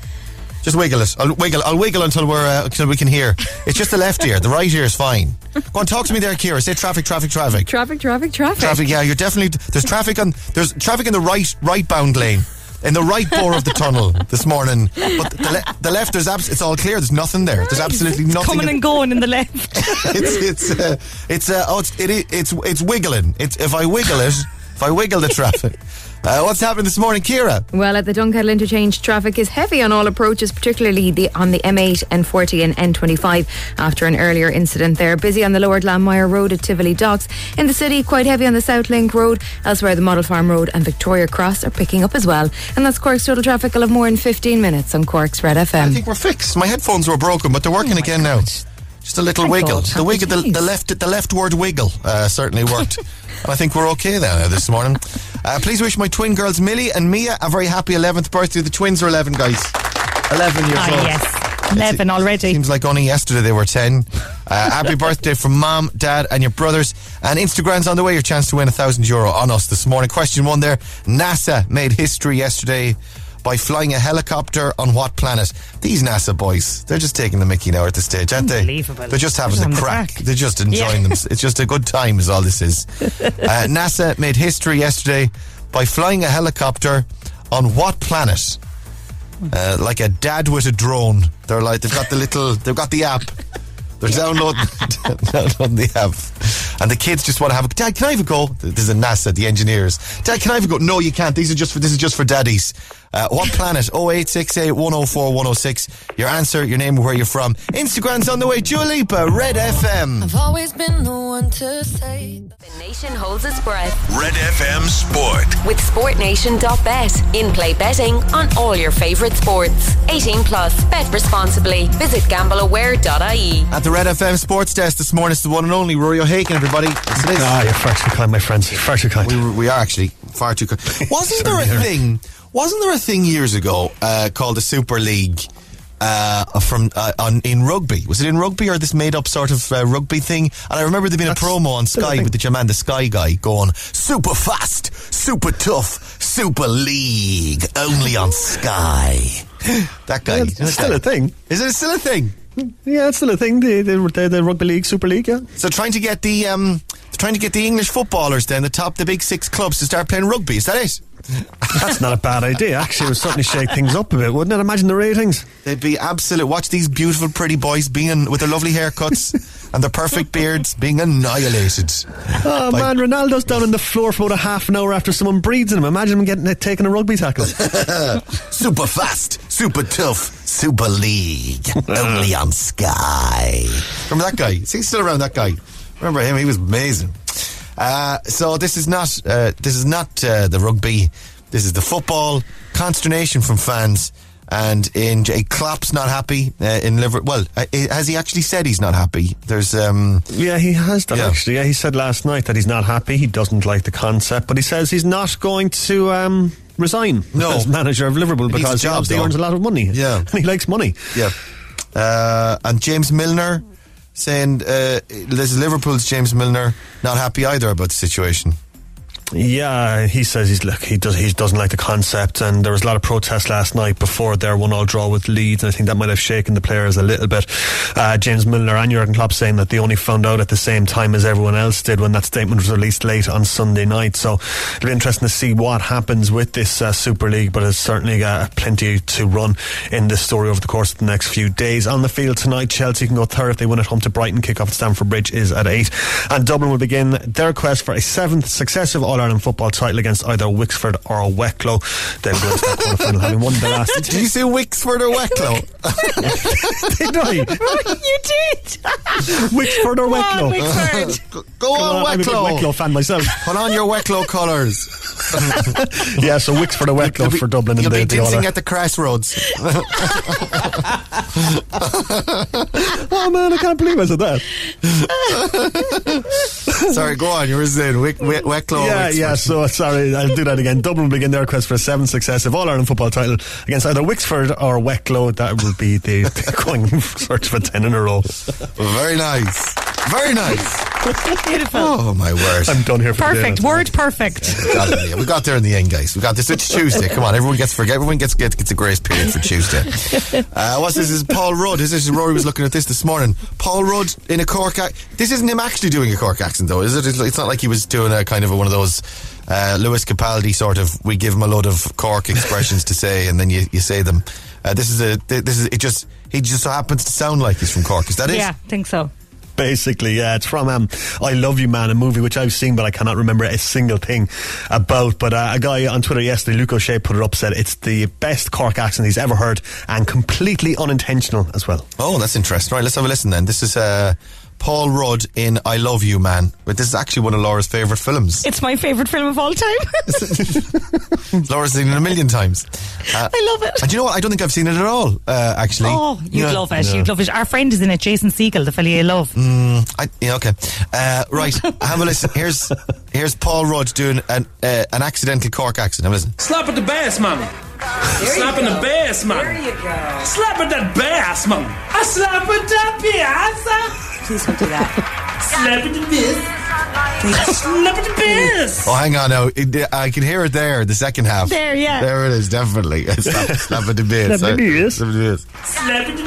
Just wiggle it. I'll wiggle. I'll wiggle until we're uh, until we can hear. It's just the left ear. The right ear is fine. Go on, talk to me there, Kira. Say traffic, traffic, traffic. Traffic, traffic, traffic. Traffic. Yeah, you're definitely. There's traffic on. There's traffic in the right right bound lane. In the right bore of the tunnel this morning, but the, le- the left, there's abs- it's all clear. There's nothing there. There's absolutely nothing. Coming in- and going in the left. it's it's uh, it's uh, oh it's it, it's it's wiggling. It's if I wiggle it, if I wiggle the traffic. Uh, what's happened this morning, Kira? Well, at the Dunkettle interchange, traffic is heavy on all approaches, particularly the, on the M8, N40 and N25 after an earlier incident there. Busy on the lower Glanmire Road at Tivoli Docks. In the city, quite heavy on the South Link Road. Elsewhere, the Model Farm Road and Victoria Cross are picking up as well. And that's Cork's total traffic. I'll have more in 15 minutes on Cork's Red FM. I think we're fixed. My headphones were broken, but they're working again now. Just a little Thank wiggle. God. The wiggle, the, the left, the leftward wiggle uh, certainly worked. and I think we're okay then uh, this morning. Uh, please wish my twin girls Millie and Mia a very happy 11th birthday. The twins are 11, guys. 11 years Ah, old. yes. 11 already. Seems like only yesterday they were 10. Uh, happy birthday from mom, dad, and your brothers. And Instagrand's on the way. Your chance to win a thousand euro on us this morning. Question one there. NASA made history yesterday by flying a helicopter on what planet? These NASA boys, they're just taking the mickey now at this stage, aren't they? Unbelievable. They're just having a the crack. crack. They're just enjoying Yeah. them. It's just a good time, is all this is. Uh, NASA made history yesterday by flying a helicopter on what planet? uh, like a dad with a drone. They're like they've got the little, they've got the app. They're downloading, downloading the app, and the kids just want to have a. Dad, can I have a go? This is NASA, the engineers. Dad, can I have a go? No, you can't. These are just for this is just for daddies. Uh, what planet? 0868 104 106. Your answer, your name, where you're from. Instagrand's on the way. Dua Lipa, Red FM. I've always been the one to say. The nation holds its breath Red FM Sport. with SportNation.bet. In play betting on all your favourite sports. 18 plus. Bet responsibly. Visit gambleaware.ie. At the Red FM Sports Desk this morning, it's the one and only Rory O'Hagan, everybody. Yes, it is. Ah, you're far too kind, my friends. You're far too kind. We, we are actually far too. Co- wasn't there a Certainly are. thing? Wasn't there a thing years ago uh, called the Super League? Uh, from uh, on in rugby was it in rugby or this made up sort of uh, rugby thing? And I remember there being a promo on Sky with the Jaman the Sky guy going super fast, super tough, super league only on Sky. that guy, Yeah, it's still guy. a thing. Is it still a thing? Yeah, it's still a thing. The, the, the, the Rugby League, Super League, yeah. So trying to get the um, trying to get the English footballers then the top the big six clubs to start playing rugby. Is that it? That's not a bad idea. Actually, it would certainly shake things up a bit, wouldn't it? Imagine the ratings. They'd be absolute. Watch these beautiful, pretty boys being with their lovely haircuts and their perfect beards being annihilated. Oh, By- man, Ronaldo's down on the floor for about a half an hour after someone breathes in him. Imagine him getting uh, taking a rugby tackle. super fast, super tough, super league. Only on Sky. Remember that guy? Is he still around? That guy? Remember him? He was amazing. Uh, so this is not uh, this is not uh, the rugby. This is the football. consternation from fans. And in Klopp's not happy uh, in Liverpool. Well, uh, has he actually said he's not happy? There's um, Yeah, he has done Yeah. actually. Yeah, he said last night that he's not happy. He doesn't like the concept, but he says he's not going to um, resign No. as manager of Liverpool He because he job, though. earns a lot of money. Yeah. and he likes money. Yeah. Uh, and James Milner saying uh, this is Liverpool's James Milner not happy either about the situation. Yeah, he says he's look he does he doesn't like the concept, and there was a lot of protest last night before their one all draw with Leeds, and I think that might have shaken the players a little bit. Uh, James Milner and Jurgen Klopp saying that they only found out at the same time as everyone else did when that statement was released late on Sunday night. So it'll be interesting to see what happens with this uh, Super League, but it's certainly got plenty to run in this story over the course of the next few days. On the field tonight, Chelsea can go third if they win at home to Brighton. Kick off at Stamford Bridge is at eight, and Dublin will begin their quest for a seventh successive All Ireland football title against either Wixford or Wicklow. They'll go into that quarter final having won the last. Did you say Wixford or Wicklow? Did I? you did. Wixford or Come on, Wicklow? Wickford. Go on, I'm a big Wicklow. Wicklow fan myself. Put on your Wicklow colours. yeah, so Wixford or Wicklow for Dublin in You'll the, be the All dancing Ireland. at the crossroads. Oh man, I can't believe I said that. Sorry, go on. You were saying Wick, Wick, Wicklow. yeah, Wixford. yeah. So sorry, I'll do that again. Dublin begin their quest for a seventh successive All Ireland football title against either Wixford or Wicklow. That will be the, the going search for ten in a row. Very nice. Very nice. Beautiful. Oh, my word. I'm done here for Perfect. the. Word perfect. Got it, yeah. We got there in the end, guys. We got this. It's Tuesday. Come on, everyone gets forget. Everyone gets gets, gets a grace period for Tuesday. Uh, what's this? This is Paul Rudd. This is Rory was looking at this this morning. Paul Rudd in a Cork. Ac- this isn't him actually doing a Cork accent, though, is it? It's, it's not like he was doing a kind of a, one of those uh, Lewis Capaldi sort of. We give him a load of Cork expressions to say, and then you, you say them. Uh, this is a. This is it. Just he just so happens to sound like he's from Cork. Is that it? Yeah, think so. Basically, yeah, it's from um, I Love You Man, a movie which I've seen, but I cannot remember a single thing about. But uh, a guy on Twitter yesterday, Luke O'Shea, put it up, said it's the best Cork accent he's ever heard and completely unintentional as well. Oh, that's interesting. Right, let's have a listen then. This is uh, Paul Rudd in I Love You Man. But this is actually one of Laura's favourite films. It's my favourite film of all time. Laura's seen it a million times. Uh, I love it. and you know what? I don't think I've seen it at all, uh, actually. Oh, you'd Yeah. love it. You'd love it. Our friend is in it, Jason Segel, the fella you love. Mm, I, yeah, okay. Uh, right, have a listen. Here's here's Paul Rudd doing an uh, an accidental Cork accent. Have a listen. Slap at the bass, man. Slapping the bass, man. There you go. Slap at that bass, man. I slap at that bass. Please don't do that. Slap at the bass. Slap at the bass. Oh, hang on now. It, I can hear it there, the second half. There, yeah. There it is, definitely. Slap, slap at the bass. Slap at the bass. Slap at the bass. Slap at the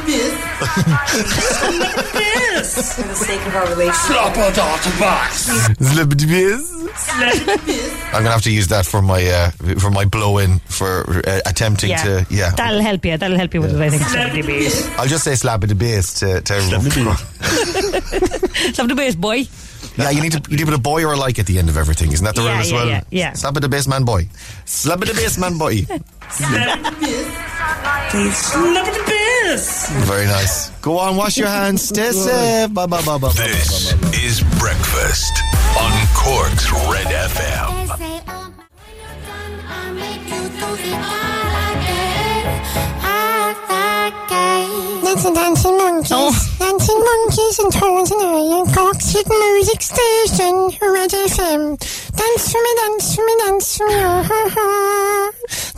bass. Slap at the. For the sake of our relationship. Slap at the bass. The bass. Slap at the bass. I'm gonna have to use that for my uh, for my blow in for uh, attempting Yeah. to yeah. That'll help you. That'll help you with it, I think. Slap at the bass. I'll just say slap at the bass to, to everyone. Slap the bass, boy. yeah, you need to you need to put a boy or a like at the end of everything. Isn't that the Yeah, rule as yeah, well? yeah, yeah. Slap at the bass man boy. Slap at the bass man boy. Slap at the bass. Please slap at the bass. Very nice. Go on, wash your hands. Stay safe. Bye bye bye bye. This is Breakfast on Cork's Red FM. Dancing, dancing monkeys, dancing monkeys and toads and I and Cork's hit music station, Red FM. Dance for me, dance for me, dance for me, oh ha ha.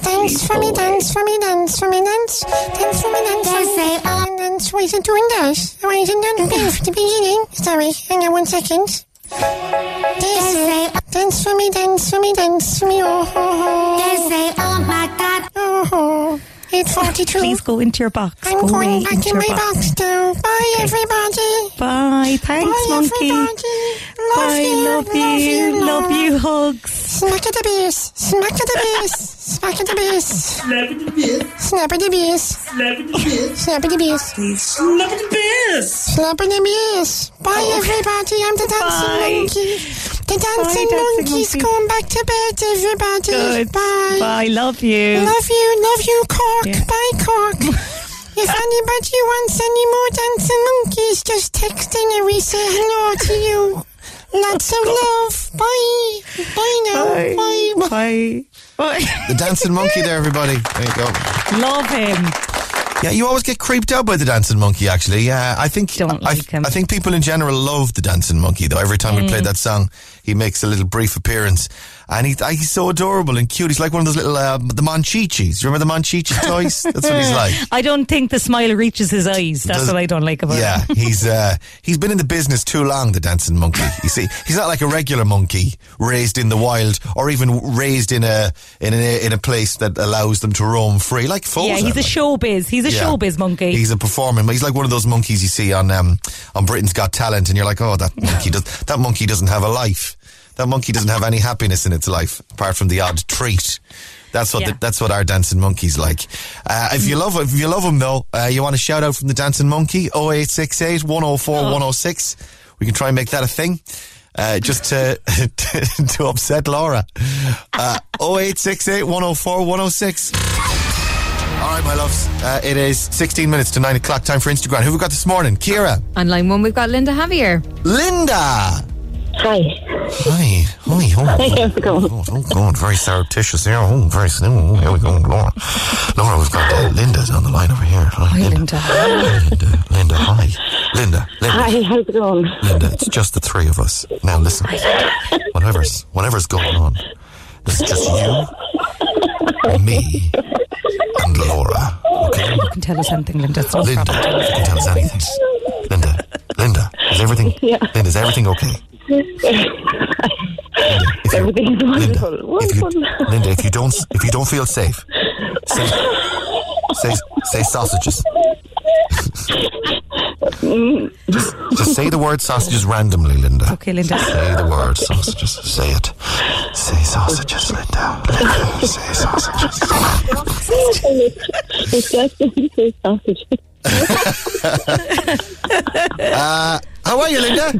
Dance for me, dance for me, dance for me, dance, dance for me, dance for me, oh, dance. Why is it doing that? Why is it not being for the beginning? Sorry, hang on one second. Dance, dance for me, dance for me, dance for me, oh ha ha. oh my god, oh ha. 842. Please go into your box. I'm go going back in my box. box now. Bye, everybody. Bye. Thanks, Bye, monkey. everybody. Love Bye. you, love you. Love you. Hugs. Smack at the bass. Smack at the bass. Smack at the bass. Slap at the bass. At the bass. Slap at the bass. Snap at the bass. Please at the bass. Slap at the bass. Bye, oh. everybody. I'm the dancing Bye. monkey. The dancing dancing monkey's monkey. going back to bed, everybody. Good. Bye. Bye. Love you. Love you. Love you, Cork. Yeah. Bye, Cork. If anybody wants any more dancing monkeys, just text in and we say hello to you. Lots of love. Bye. Bye now. Bye. Bye. Bye. The dancing monkey there, everybody. There you go. Love him. Yeah, you always get creeped out by the dancing monkey. Actually, yeah, I think Don't I, like him. I think people in general love the dancing monkey. Though every time we play Mm. that song, he makes a little brief appearance, and he, he's so adorable and cute. He's like one of those little uh, the Monchichis. Remember the Monchichi toys? That's what he's like. I don't think the smile reaches his eyes. That's Does- what I don't like about Yeah, him. Yeah, he's uh, he's been in the business too long. The dancing monkey. You see, he's not like a regular monkey raised in the wild or even raised in a in a in a place that allows them to roam free, like foes. Yeah, he's a like. showbiz. He's a Yeah. showbiz monkey. He's a performing. He's like one of those monkeys you see on um, on Britain's Got Talent, and you're like, oh, that monkey does. That monkey doesn't have a life. That monkey doesn't have any happiness in its life apart from the odd treat. That's what Yeah. the, that's what our dancing monkey's like. Uh, if you love if you love him though, uh, you want a shout out from the dancing monkey 0868 104 106. We can try and make that a thing. Uh, just to, to upset Laura. Uh, 0868 104 106. All right, my loves. Uh, it is 16 minutes to 9 o'clock. Time for Instagrand. Who have we got this morning? Kira. On line one, we've got Linda Javier. Linda. Hi. Hi. Hi. Oh, Hi, how's it going? Oh, oh God, very surreptitious here. Oh, very slow. Oh, here we go, Laura. Laura, we've got uh, Linda's on the line over here. Hi, Linda. Linda. Linda, hi. Linda. Linda. Hi, how's it going? Linda, it's just the three of us. Now listen, whatever's whatever's going on, it's just you, me, and Laura. Okay, You can tell us anything, Linda. It's no Linda, problem. you can tell us anything. Linda, Linda, is everything? Yeah. Linda, is everything okay? If you- Everything's wonderful. if you, Linda, if you don't, if you don't feel safe, say, say, say sausages. just, just say the word sausages randomly, Linda. Okay, Linda. Say the word sausages. Say it. Say sausages, Linda. Linda, say sausages. it's just a sausage. Uh, how are you, Linda?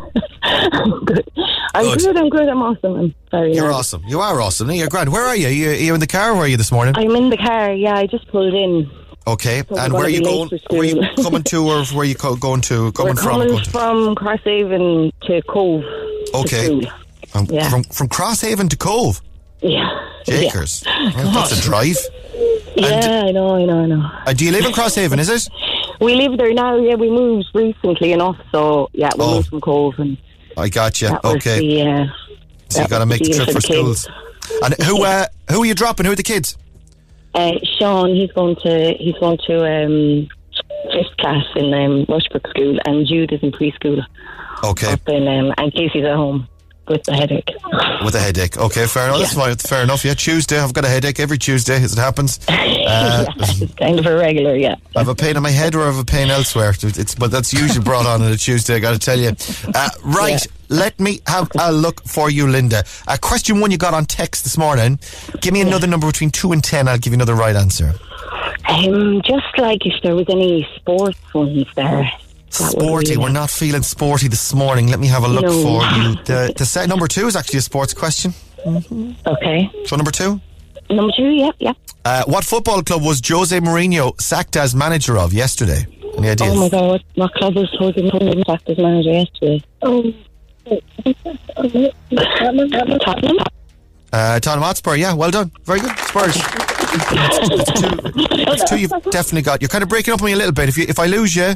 good. I'm Good. good. I'm good. I'm awesome. I'm sorry. You're awesome. You are awesome. You're grand. Where are you? You, are you in the car? Or are you this morning? I'm in the car. Yeah, I just pulled in. Okay. we're And where are you going? Where are you coming to, or where are you co- going to? Coming We're from? coming Going from Crosshaven to Cobh. Okay. school. Um, Yeah. From from Crosshaven to Cobh. Yeah. Jakers. Right, that's a drive. Yeah, I know, I know, I know. Uh, do you live in Crosshaven? Is it? We live there now. Yeah, we moved recently enough, so yeah, we Oh. moved from Cobh, and I got you. Okay. the. Uh, so you got to make the trip for the kids. schools. And who uh, who are you dropping? Who are the kids? Uh, Sean, he's going to he's going to um, fifth class in um, Rushbrooke School, and Jude is in preschool Okay. up in, um, and Casey's at home with the headache. With a headache. Okay, fair enough. That's fine. Fair enough. Yeah, Tuesday. I've got a headache every Tuesday as it happens. Uh, yeah, it's kind of a regular, yeah. I have a pain in my head or I have a pain elsewhere. It's, but that's usually brought on on a Tuesday, I got to tell you. Uh, right, let me have a look for you, Linda. Uh, question one you got on text this morning. Give me another number between 2 and 10. I'll give you another right answer. Um, just like if there was any sports ones there. That Sporty. We're not feeling sporty this morning. Let me have a look No. for you. The, the set number two is actually a sports question. Okay. So number two. Number two, yeah, yeah. Uh, what football club was Jose Mourinho sacked as manager of yesterday? Any ideas? Oh my god, what, what club was Hogan Hogan sacked as manager yesterday? Oh. Tottenham? Uh, Tottenham Hotspur, yeah, well done. Very good. Spurs. it's, it's two, it's two you've definitely got. You're kind of breaking up on me a little bit. If you, if I lose you,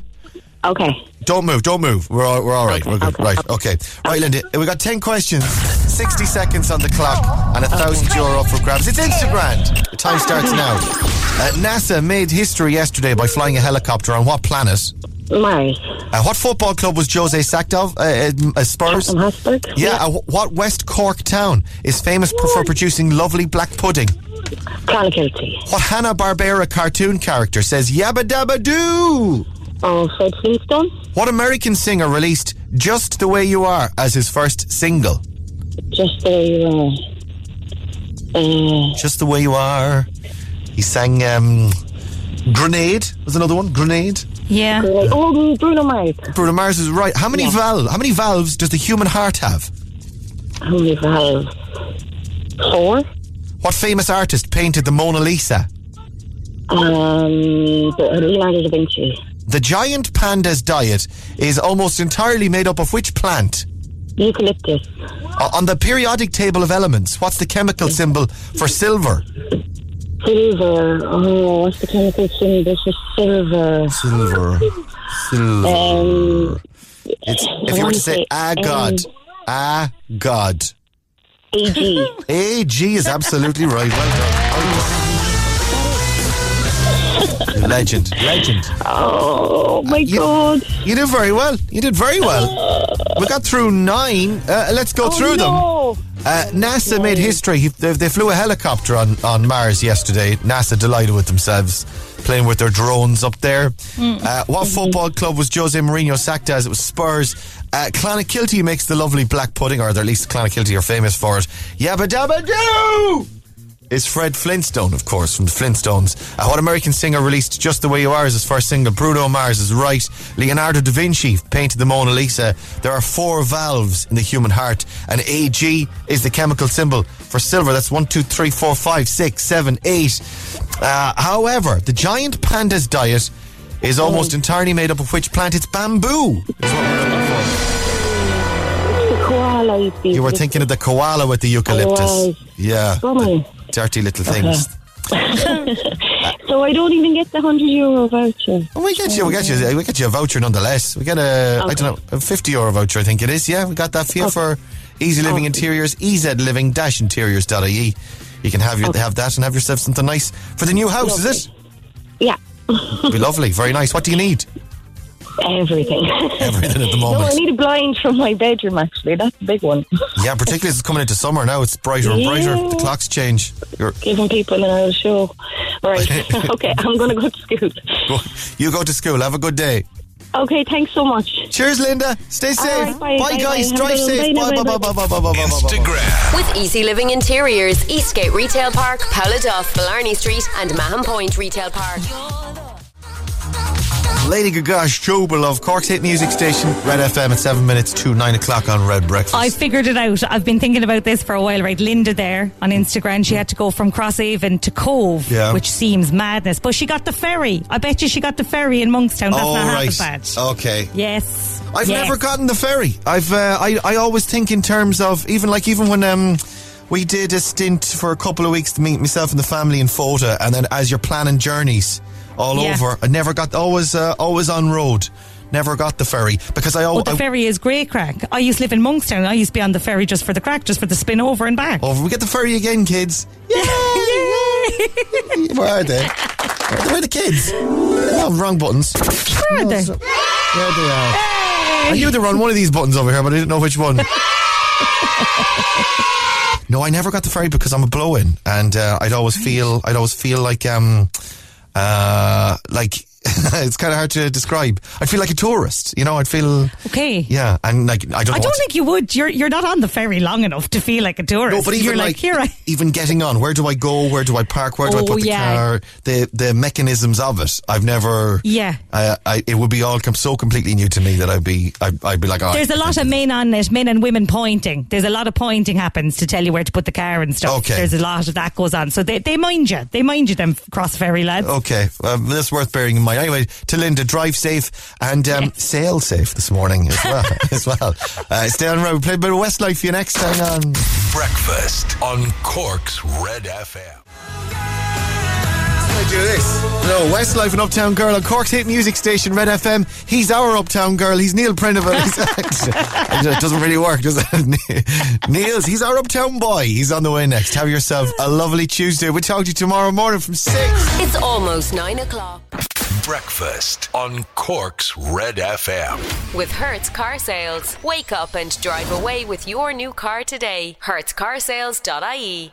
Okay. don't move, don't move. We're all, we're all right. we're good. Right, okay. Right, Linda, we got 10 questions, 60 seconds on the clock, and a thousand euro up for grabs. It's Instagrand. The time starts now. Uh, NASA made history yesterday by flying a helicopter on what planet? Mars. Uh, what football club was Jose sacked of? Uh, uh, Spurs? Tottenham Hotspur? Yeah, uh, what West Cork town is famous p- for producing lovely black pudding? Clonakilty. What Hanna-Barbera cartoon character says yabba dabba doo? Oh, Fred Flintstone? What American singer released Just the Way You Are as his first single? Just there you are. Uh, Just the Way You Are. He sang um, Grenade was another one. Grenade. Yeah. oh, Bruno Mars. Bruno Mars is right. How many Yeah. valves? How many valves does the human heart have? How many valves? Four? What famous artist painted the Mona Lisa? Um, the- Leonardo da Vinci. The giant panda's diet is almost entirely made up of which plant? Eucalyptus. O- On the periodic table of elements, what's the chemical symbol for silver? Silver. Oh, what's the chemical symbol for silver? Silver. Silver. Um, if you were wanna say, ah, God. Ah, God. AG. AG is absolutely right. Well done. Legend. Legend. Oh, my you, God. You did very well. You did very well. We got through nine. Uh, let's go Oh, through no. them. Uh, NASA made history. They, they flew a helicopter on, on Mars yesterday. NASA delighted with themselves, playing with their drones up there. Uh, what football club was Jose Mourinho sacked as? It was Spurs. Uh, Clonakilty makes the lovely black pudding, or at least Clonakilty are famous for it. Yabba dabba doo! Is Fred Flintstone, of course, from the Flintstones. Uh, what American singer released Just the Way You Are as his first single? Bruno Mars is right. Leonardo da Vinci painted the Mona Lisa. There are four valves in the human heart, and AG is the chemical symbol for silver. That's one, two, three, four, five, six, seven, eight. Uh, however, the giant panda's diet is almost entirely made up of which plant? It's bamboo. Is what we're looking for. The koala. you were thinking of the koala with the eucalyptus. Yeah. Dirty little things. So I don't even get the 100 euro voucher. Well, we get you, we get you, we get you a voucher nonetheless. We get a, I Okay. don't know, a 50 euro voucher, I think it is. Yeah, we got that for you for EZ Living Interiors, ezliving-interiors.ie. You can have your, have that and have yourself something nice for the new house, is it? Yeah. Be lovely, very nice. What do you need? Everything. Everything at the moment. No, I need a blind from my bedroom, actually. That's a big one. yeah, particularly as it's coming into summer now. It's brighter and brighter. The clocks change. You're Giving people an old show. Right. okay, I'm going to go to school. You go to school. Have a good day. Okay, thanks so much. Cheers, Linda. Stay safe. Right, bye, bye, bye, guys. Bye. Drive safe. Bye, bye, bye, bye, bye, bye, bye, Instagrand. With EZ Living Interiors, Eastgate Retail Park, Paula Duff, Blarney Street, and Mahon Point Retail Park. Lady Gaga's Jobel of Cork's hit music station, Red FM at 7 minutes to 9 o'clock on Red Breakfast. I figured it out. I've been thinking about this for a while, right? Linda there on Instagrand, she had to go from Crosshaven to Cobh, Yeah. which seems madness. But she got the ferry. I bet you she got the ferry in Monkstown. That's oh, not half right. as bad. Okay. Yes. I've Yes. never gotten the ferry. I've uh, I I always think in terms of even like even when um we did a stint for a couple of weeks to meet myself and the family in Fota, and then as you're planning journeys all Yeah. over, I never got always uh, always on road. Never got the ferry because I always. the ferry is great crack. I used to live in Monkstown. I used to be on the ferry just for the crack, just for the spin over and back. Over. we get the ferry again, kids. Where are they? Where are the kids? No, wrong buttons. Where are they? There they are. I knew they were on one of these buttons over here, but I didn't know which one. no, I never got the ferry because I'm a blow-in, and uh, I'd always feel, I'd always feel like, um, uh, like it's kind of hard to describe. I'd feel like a tourist, you know. I'd feel, Okay. yeah, and like I don't. I don't think you would. You're you're not on the ferry long enough to feel like a tourist. No, but even you're like, here I. even getting on, where do I go? Where do I park? Where do I Oh, put the yeah. car? The the mechanisms of it, I've never. Yeah. I, I, it would be all com- so completely new to me that I'd be, I'd, I'd be like, oh, There's a lot of men on it, men and women pointing. There's a lot of pointing happens to tell you where to put the car and stuff. Okay. There's a lot of that goes on. So they, they mind you. They mind you, them cross ferry lads. Okay, um, that's worth bearing in mind. Anyway, to Linda, drive safe and um, sail safe this morning as well. as well. Uh, stay on the road. Play a bit of Westlife for you next time on. Breakfast on Cork's Red FM. I do this. No, Westlife and Uptown Girl on Cork's hit music station, Red FM. He's our Uptown Girl. He's Neil Prendeville. it doesn't really work, does it? Neil's, he's our Uptown boy. He's on the way next. Have yourself a lovely Tuesday. We'll talk to you tomorrow morning from 6. It's almost 9 o'clock. Breakfast on Cork's Red FM. With Hertz Car Sales. Wake up and drive away with your new car today. HertzCarsales.ie.